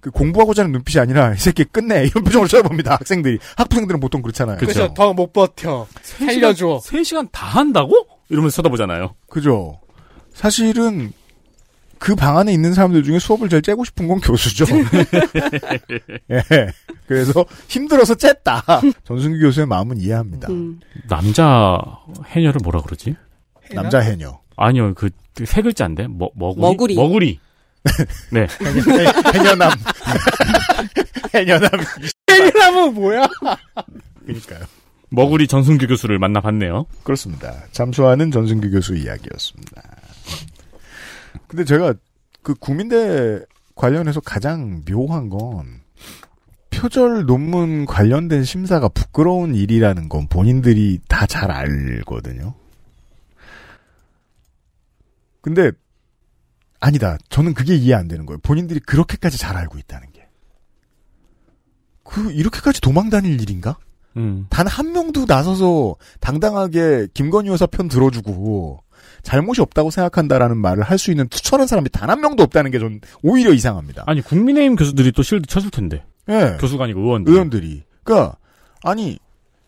그 공부하고자 하는 눈빛이 아니라 이 새끼 끝내 이런 표정을 쳐다봅니다. 학생들이. 학부생들은 보통 그렇잖아요. 그래서 더못 버텨 살려줘 3시간 다 한다고? 이러면서 쳐다보잖아요. 그죠. 사실은 그 방 안에 있는 사람들 중에 수업을 제일 째고 싶은 건 교수죠. 예. 그래서 힘들어서 쨌다. 전승규 교수의 마음은 이해합니다. 음. 남자 해녀를 뭐라 그러지? 남자 해녀. 아니요, 그 세 글자인데 머, 머구리. 머구리. 머구리. 네. 해녀남. 해녀남. 해리라면 뭐야 그니까요. 머구리 전승규 교수를 만나봤네요. 그렇습니다. 잠수하는 전승규 교수 이야기였습니다. 근데 제가 그 국민대 관련해서 가장 묘한 건 표절 논문 관련된 심사가 부끄러운 일이라는 건 본인들이 다 잘 알거든요. 근데 아니다. 저는 그게 이해 안 되는 거예요. 본인들이 그렇게까지 잘 알고 있다는 게. 그 이렇게까지 도망 다닐 일인가? 음. 단한 명도 나서서 당당하게 김건희 여사 편 들어주고 잘못이 없다고 생각한다라는 말을 할 수 있는 투철한 사람이 단 한 명도 없다는 게 전 오히려 이상합니다. 아니 국민의힘 교수들이 또 실드 쳤을 텐데. 예. 교수가 아니고 의원들. 의원들이. 그러니까 아니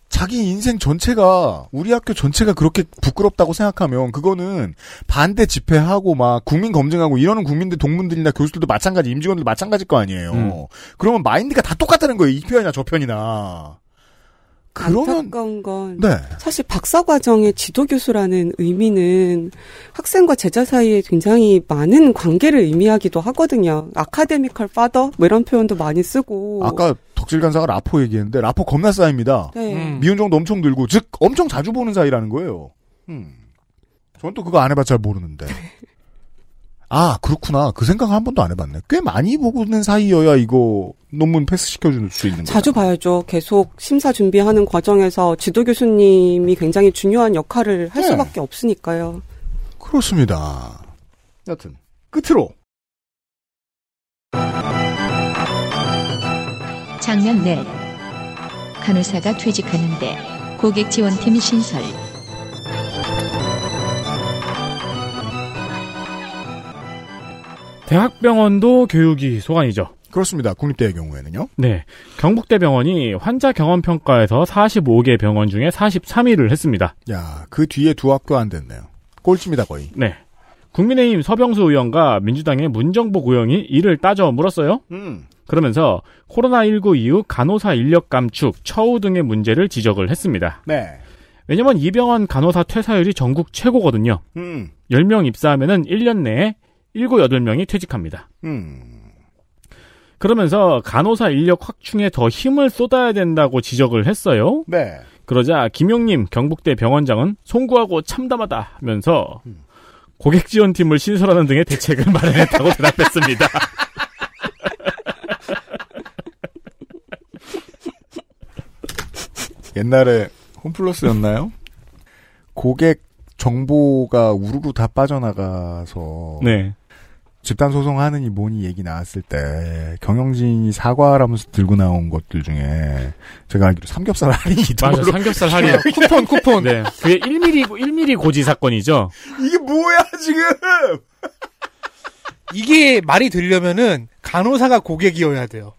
자기 인생 전체가 우리 학교 전체가 그렇게 부끄럽다고 생각하면 그거는 반대 집회하고 막 국민 검증하고 이러는 국민들 동문들이나 교수들도 마찬가지 임직원들도 마찬가지일 거 아니에요. 음. 그러면 마인드가 다 똑같다는 거예요. 이 편이나 저 편이나. 그러면 안타까운 건 네. 사실 박사 과정의 지도 교수라는 의미는 학생과 제자 사이에 굉장히 많은 관계를 의미하기도 하거든요. academical father 뭐 이런 표현도 많이 쓰고 아까 덕질 간사가 라포 얘기했는데 라포 겁나 쌓입니다. 네. 음. 미운정도 엄청 들고 즉 엄청 자주 보는 사이라는 거예요. 음. 전 또 그거 안 해봐서 잘 모르는데. 아 그렇구나. 그 생각 한 번도 안 해봤네. 꽤 많이 보고는 사이여야 이거 논문 패스 시켜줄 수 있는 거. 자주 봐야죠. 계속 심사 준비하는 과정에서 지도 교수님이 굉장히 중요한 역할을 할 네. 수밖에 없으니까요. 그렇습니다. 여튼 끝으로 작년 넷 간호사가 퇴직하는데 고객 지원팀 신설 대학병원도 교육이 소관이죠. 그렇습니다. 국립대의 경우에는요. 네. 경북대병원이 환자 경험 평가에서 45개 병원 중에 43위를 했습니다. 야, 그 뒤에 두 학교 안 됐네요. 꼴찌입니다, 거의. 네. 국민의힘 서병수 의원과 민주당의 문정복 의원이 이를 따져 물었어요. 음. 그러면서 코로나19 이후 간호사 인력 감축, 처우 등의 문제를 지적을 했습니다. 네. 왜냐면 이 병원 간호사 퇴사율이 전국 최고거든요. 음. 10명 입사하면은 1년 내에 7, 8명이 퇴직합니다. 음. 그러면서 간호사 인력 확충에 더 힘을 쏟아야 된다고 지적을 했어요. 네. 그러자 김용님 경북대 병원장은 송구하고 참담하다 하면서 고객 지원팀을 신설하는 등의 대책을 마련했다고 대답했습니다. 옛날에 홈플러스였나요? 고객 정보가 우르르 다 빠져나가서 네. 집단 소송하느니 뭐니 얘기 나왔을 때 경영진이 사과라면서 들고 나온 것들 중에 제가 알기로 삼겹살 할인이 있던 맞아, 삼겹살 할인. 쿠폰, 쿠폰. 네. 그게 1mm, 1mm 고지 사건이죠. 이게 뭐야 지금? 이게 말이 되려면은 간호사가 고객이어야 돼요.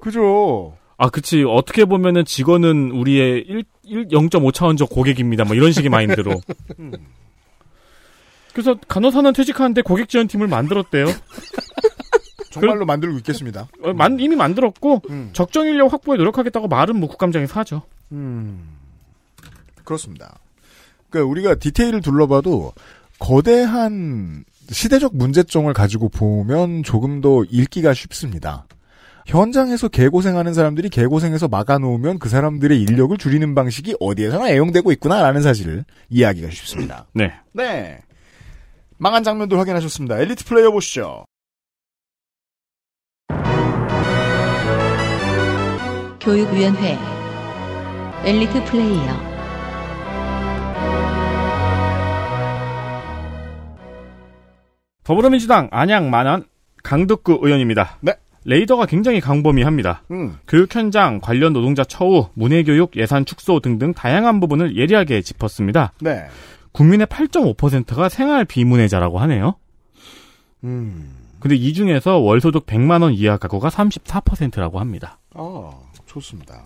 그죠. 아, 그치. 어떻게 보면은 직원은 우리의 1, 1 0.5차원적 고객입니다. 뭐 이런 식의 마인드로. 그래서 간호사는 퇴직하는데 고객 지원팀을 만들었대요. 정말로 만들고 있겠습니다. 어, 만- 이미 만들었고 적정 인력 확보에 노력하겠다고 말은 뭐 국감장에서 하죠. 음. 그렇습니다. 그러니까 우리가 디테일을 둘러봐도 거대한 시대적 문제점을 가지고 보면 조금 더 읽기가 쉽습니다. 현장에서 개고생하는 사람들이 개고생해서 막아놓으면 그 사람들의 인력을 줄이는 방식이 어디에서나 애용되고 있구나라는 사실을 이해하기가 쉽습니다. 네. 네. 망한 장면도 확인하셨습니다. 엘리트 플레이어 보시죠. 교육위원회 엘리트 플레이어 더불어민주당 안양 만안 강덕구 의원입니다. 네. 레이더가 굉장히 강범위합니다. 음. 교육 현장, 관련 노동자 처우, 문해교육, 예산 축소 등등 다양한 부분을 예리하게 짚었습니다. 네. 국민의 8.5%가 생활 비문해자라고 하네요. 음. 근데 이 중에서 월소득 100만 원 이하 가구가 34%라고 합니다. 아, 좋습니다.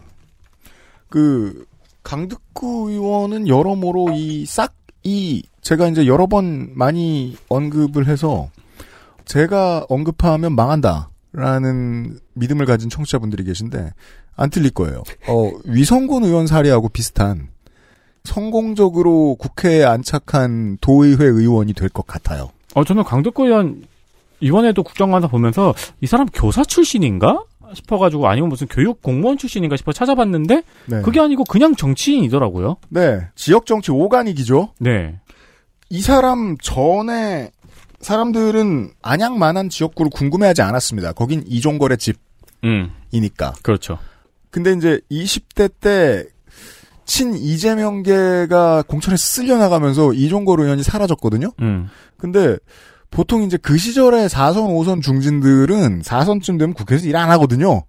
그 강득구 의원은 여러모로 이 싹이 제가 이제 여러 번 많이 언급을 해서 제가 언급하면 망한다라는 믿음을 가진 청취자분들이 계신데 안 틀릴 거예요. 어, 위성군 의원 사례하고 비슷한 성공적으로 국회에 안착한 도의회 의원이 될 것 같아요. 어, 저는 강덕구 의원 이번에도 국정감사 보면서 이 사람 교사 출신인가? 싶어가지고 아니면 무슨 교육 공무원 출신인가 싶어 찾아봤는데 네. 그게 아니고 그냥 정치인이더라고요. 네, 지역 정치 오가닉이죠. 네. 이 사람 전에 사람들은 안양만한 지역구를 궁금해하지 않았습니다. 거긴 이종걸의 음. 집이니까. 그렇죠. 근데 이제 20대 때 친 이재명계가 공천에서 쓸려나가면서 이종걸 의원이 사라졌거든요. 음. 근데 보통 이제 그 시절에 4선, 5선 중진들은 4선쯤 되면 국회에서 일 안 하거든요.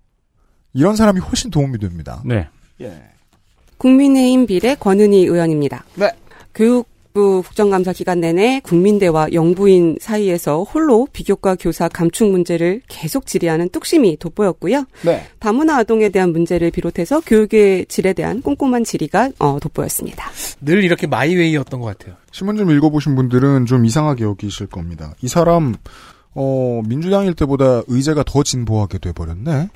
이런 사람이 훨씬 도움이 됩니다. 네. 예. 국민의힘 비례 권은희 의원입니다. 네. 교육 정부 국정감사 기간 내내 국민대와 영부인 사이에서 홀로 비교과 교사 감축 문제를 계속 질의하는 뚝심이 돋보였고요. 네. 다문화 아동에 대한 문제를 비롯해서 교육의 질에 대한 꼼꼼한 질의가 어, 돋보였습니다. 늘 이렇게 마이웨이였던 것 같아요. 신문 좀 읽어보신 분들은 좀 이상하게 여기실 겁니다. 이 사람 어, 민주당일 때보다 의제가 더 진보하게 돼버렸네.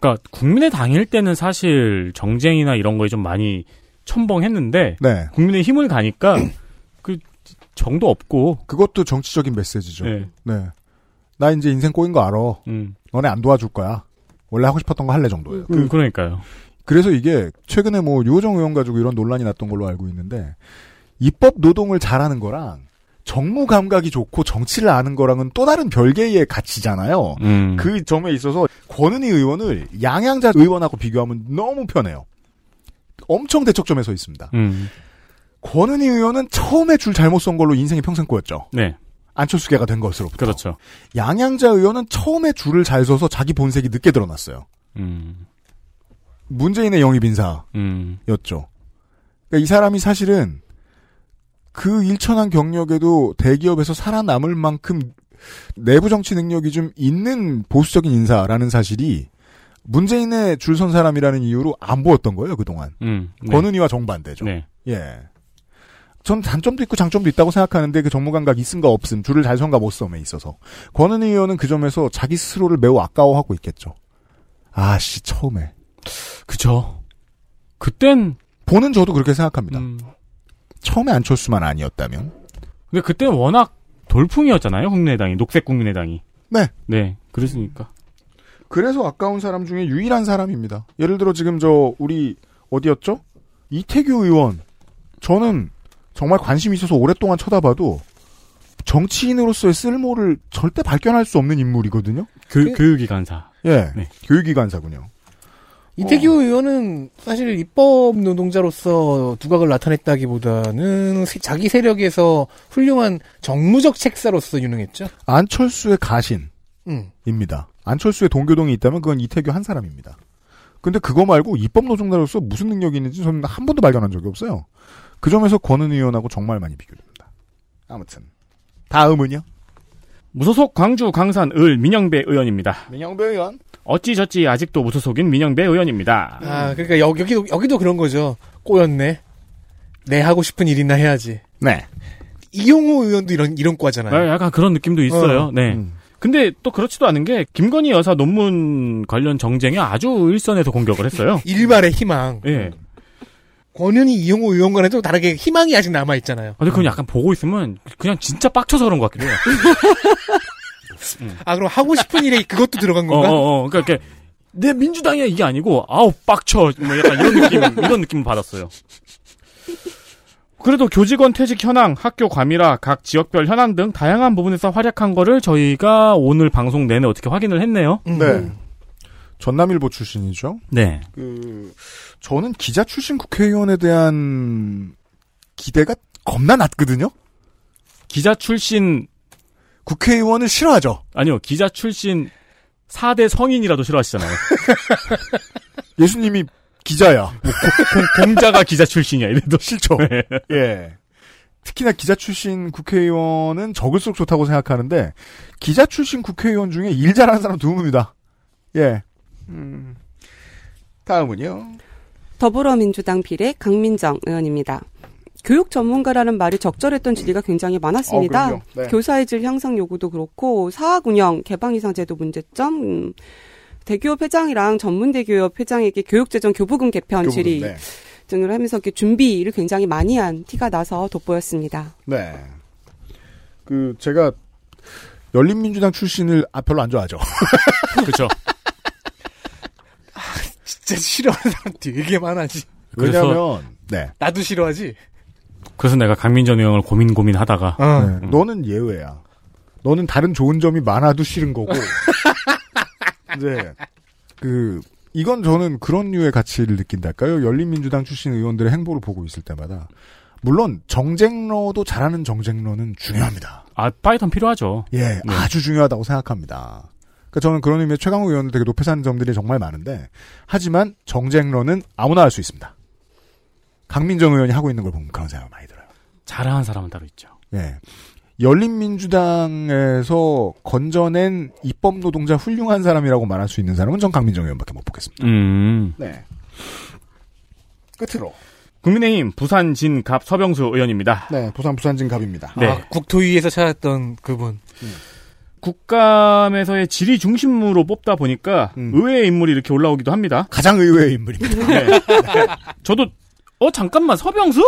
그러니까 국민의당일 때는 사실 정쟁이나 이런 거에 좀 많이 첨벙했는데 네. 국민의 힘을 가니까 그 정도 없고 그것도 정치적인 메시지죠. 네. 네. 나 이제 인생 꼬인 거 알아. 음. 너네 안 도와줄 거야. 원래 하고 싶었던 거 할래 정도예요. 그, 그러니까요. 그래서 이게 최근에 뭐 유호정 의원 가지고 이런 논란이 났던 걸로 알고 있는데 입법 노동을 잘하는 거랑 정무 감각이 좋고 정치를 아는 거랑은 또 다른 별개의 가치잖아요. 음. 그 점에 있어서 권은희 의원을 양양자 의원하고 비교하면 너무 편해요. 엄청 대척점에 서 있습니다. 음. 권은희 의원은 처음에 줄 잘못 선 걸로 인생이 평생 꼬였죠. 네. 안철수계가 된 것으로부터. 그렇죠. 양양자 의원은 처음에 줄을 잘 서서 자기 본색이 늦게 드러났어요. 음. 문재인의 영입 인사였죠. 음. 그러니까 이 사람이 사실은 그 일천한 경력에도 대기업에서 살아남을 만큼 내부 정치 능력이 좀 있는 보수적인 인사라는 사실이 문재인의 줄 선 사람이라는 이유로 안 보였던 거예요, 그동안. 음. 네. 권은희와 정반대죠. 네. 예. 전 단점도 있고 장점도 있다고 생각하는데 그 정무 감각 있음과 없음, 줄을 잘 선가 못 섬에 있어서. 권은희 의원은 그 점에서 자기 스스로를 매우 아까워하고 있겠죠. 아씨, 처음에. 그죠. 그땐 보는 저도 그렇게 생각합니다. 음. 처음에 안철수만 아니었다면. 근데 그때는 워낙 돌풍이었잖아요, 국민의당이. 녹색 국민의당이. 네. 네. 그랬으니까. 그래서 아까운 사람 중에 유일한 사람입니다. 예를 들어 지금 저 우리 어디였죠? 이태규 의원. 저는 정말 관심 있어서 오랫동안 쳐다봐도 정치인으로서의 쓸모를 절대 발견할 수 없는 인물이거든요. 교, 교육이 간사. 예. 네. 교육이 간사군요. 이태규 의원은 사실 입법 노동자로서 두각을 나타냈다기보다는 세- 자기 세력에서 훌륭한 정무적 책사로서 유능했죠. 안철수의 가신입니다. 음. 안철수의 동교동이 있다면 그건 이태규 한 사람입니다. 근데 그거 말고 입법 노동자로서 무슨 능력이 있는지 저는 한 번도 발견한 적이 없어요. 그 점에서 권은 의원하고 정말 많이 비교됩니다. 아무튼 다음은요. 무소속 광주 광산 을 민영배 의원입니다. 민영배 의원. 어찌저찌 아직도 무소속인 민영배 의원입니다. 아, 그러니까 여, 여기도, 여기도 그런 거죠. 꼬였네. 내 하고 싶은 일이나 해야지. 네. 이용호 의원도 이런, 이런 과잖아요. 아, 약간 그런 느낌도 있어요. 어. 네. 음. 근데 또 그렇지도 않은 게 김건희 여사 논문 관련 정쟁에 아주 일선에서 공격을 했어요. 일말의 희망. 예. 권은희 이용호 의원과는 또 다르게 희망이 아직 남아 있잖아요. 근데 그건 약간 보고 있으면 그냥 진짜 빡쳐서 그런 것 같기도 해요. 아, 그럼 하고 싶은 일에 그것도 들어간 어, 건가? 어, 어. 그러니까 이렇게 내 민주당이야 이게 아니고 아우 빡쳐 뭐 약간 이런 느낌 이런 느낌 받았어요. 그래도 교직원 퇴직 현황, 학교 과밀화, 각 지역별 현황 등 다양한 부분에서 활약한 거를 저희가 오늘 방송 내내 어떻게 확인을 했네요. 음. 네. 전남일보 출신이죠. 네. 그 저는 기자 출신 국회의원에 대한 기대가 겁나 낮거든요. 기자 출신 국회의원을 싫어하죠. 아니요 기자 출신 4대 성인이라도 싫어하시잖아요. 예수님이 기자야. 뭐 공, 공자가 기자 출신이야 이래도 싫죠. 네. 예. 특히나 기자 출신 국회의원은 적을수록 좋다고 생각하는데 기자 출신 국회의원 중에 일 잘하는 사람 드뭅니다. 예. 음. 다음은요. 더불어민주당 비례 강민정 의원입니다. 교육 전문가라는 말이 적절했던 질의가 굉장히 많았습니다. 어. 네. 교사의 질 향상 요구도 그렇고 사학 운영 개방 이상 제도 문제점 음, 대기업 회장이랑 전문 대기업 회장에게 교육재정 교부금 개편 질의 네. 등을 하면서 이렇게 준비를 굉장히 많이 한 티가 나서 돋보였습니다. 네. 그 제가 열린민주당 출신을 아, 별로 안 좋아하죠. 그렇죠. 진짜 싫어하는 사람 되게 많아지. 왜냐하면 네. 나도 싫어하지. 그래서 내가 강민전 의원을 고민 고민하다가 어. 네, 너는 예외야. 너는 다른 좋은 점이 많아도 싫은 거고. 네. 그 이건 저는 그런 류의 가치를 느낀달까요? 열린민주당 출신 의원들의 행보를 보고 있을 때마다 물론 정쟁러도 잘하는 정쟁러는 중요합니다. 아 파이터는 필요하죠. 예, 네. 아주 중요하다고 생각합니다. 그러니까 저는 그런 의미의 최강욱 의원은 되게 높이 사는 점들이 정말 많은데 하지만 정쟁러는 아무나 할 수 있습니다. 강민정 의원이 하고 있는 걸 보면 그런 생각이 많이 들어요. 잘하는 사람은 따로 있죠. 예. 열린민주당에서 건져낸 입법 노동자 훌륭한 사람이라고 말할 수 있는 사람은 전 강민정 의원밖에 못 보겠습니다. 음. 네. 끝으로. 국민의힘 부산 진갑 서병수 의원입니다. 네, 부산 부산 진 갑입니다. 네. 아, 국토위에서 찾았던 그분. 국감에서의 지리 중심으로 뽑다 보니까 음. 의외의 인물이 이렇게 올라오기도 합니다. 가장 의외의 인물입니다. 네. 저도 어 잠깐만 서병수?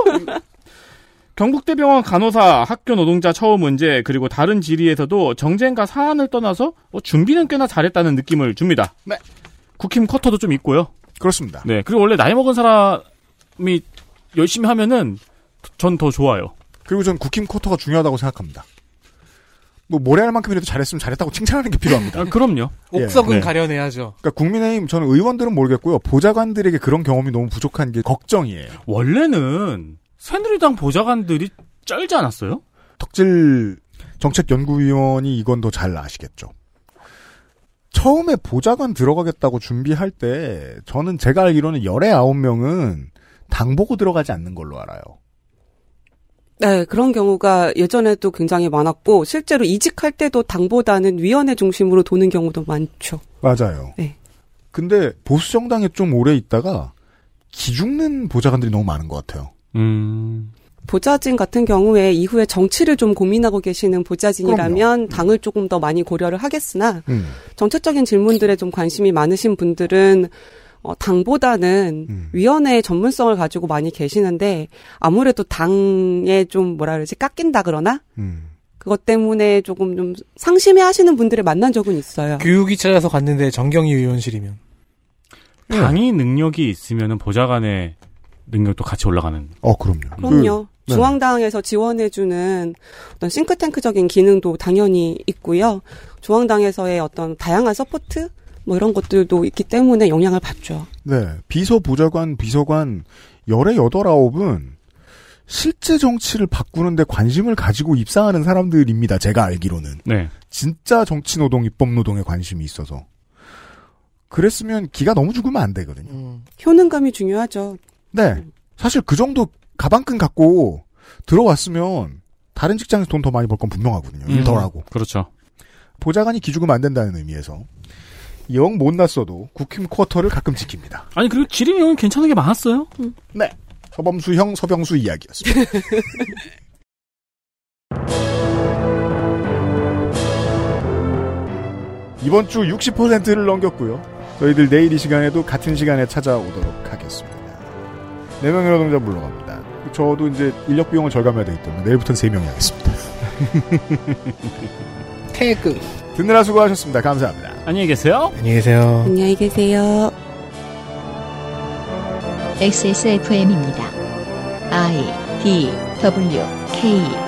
경북대병원 간호사 학교 노동자 처우 문제 그리고 다른 질의에서도 정쟁과 사안을 떠나서 어, 준비는 꽤나 잘했다는 느낌을 줍니다. 네. 국힘 쿼터도 좀 있고요. 그렇습니다. 네. 그리고 원래 나이 먹은 사람이 열심히 하면은 전 더 좋아요. 그리고 전 국힘 쿼터가 중요하다고 생각합니다. 뭐 모래알 만큼이라도 잘했으면 잘했다고 칭찬하는 게 필요합니다. 아, 그럼요. 옥석은 네. 가려내야죠. 그러니까 국민의힘 저는 의원들은 모르겠고요. 보좌관들에게 그런 경험이 너무 부족한 게 걱정이에요. 원래는 새누리당 보좌관들이 쩔지 않았어요? 덕질 정책연구위원이 이건 더 잘 아시겠죠. 처음에 보좌관 들어가겠다고 준비할 때 저는 제가 알기로는 열에 아홉 명은 당 보고 들어가지 않는 걸로 알아요. 네, 그런 경우가 예전에도 굉장히 많았고 실제로 이직할 때도 당보다는 위원회 중심으로 도는 경우도 많죠. 맞아요. 네. 근데 보수 정당에 좀 오래 있다가 기죽는 보좌관들이 너무 많은 것 같아요. 음. 보좌진 같은 경우에 이후에 정치를 좀 고민하고 계시는 보좌진이라면 당을 조금 더 많이 고려를 하겠으나 음. 정책적인 질문들에 좀 관심이 많으신 분들은 어, 당보다는 음. 위원회의 전문성을 가지고 많이 계시는데 아무래도 당에 좀 뭐라 그러지 깎인다 그러나 음. 그것 때문에 조금 좀 상심해 하시는 분들을 만난 적은 있어요. 교육이 찾아서 갔는데 정경희 의원실이면. 당이 능력이 있으면은 보좌관의 능력도 같이 올라가는. 어, 그럼요. 그럼요. 그, 네. 중앙당에서 지원해주는 어떤 싱크탱크적인 기능도 당연히 있고요. 중앙당에서의 어떤 다양한 support 뭐 이런 것들도 있기 때문에 영향을 받죠. 네. 비서 보좌관, 비서관 열의 여덟 아홉은 실제 정치를 바꾸는데 관심을 가지고 입사하는 사람들입니다. 제가 알기로는. 네. 진짜 정치 노동, 입법 노동에 관심이 있어서. 그랬으면 기가 너무 죽으면 안 되거든요. 음. 효능감이 중요하죠. 네. 사실 그 정도 가방끈 갖고 들어왔으면 다른 직장에서 돈 더 많이 벌 건 분명하거든요. 일 음, 덜 하고. 그렇죠. 보좌관이 기죽으면 안 된다는 의미에서 영 못 났어도 국힘 쿼터를 가끔 지킵니다. 아니 그리고 지림형은 괜찮은 게 많았어요. 네. 서범수 형 서병수 이야기였습니다. 이번 주 60%를 넘겼고요. 저희들 내일 이 시간에도 같은 시간에 찾아오도록 하겠습니다. 4명의 노동자 물러갑니다. 저도 이제 인력 비용을 절감해야 되기 때문에 내일부터는 3명이 하겠습니다. 태그. 듣느라 수고하셨습니다. 감사합니다. 안녕히 계세요. 안녕히 계세요. 안녕히 계세요. XSFM입니다. I D W K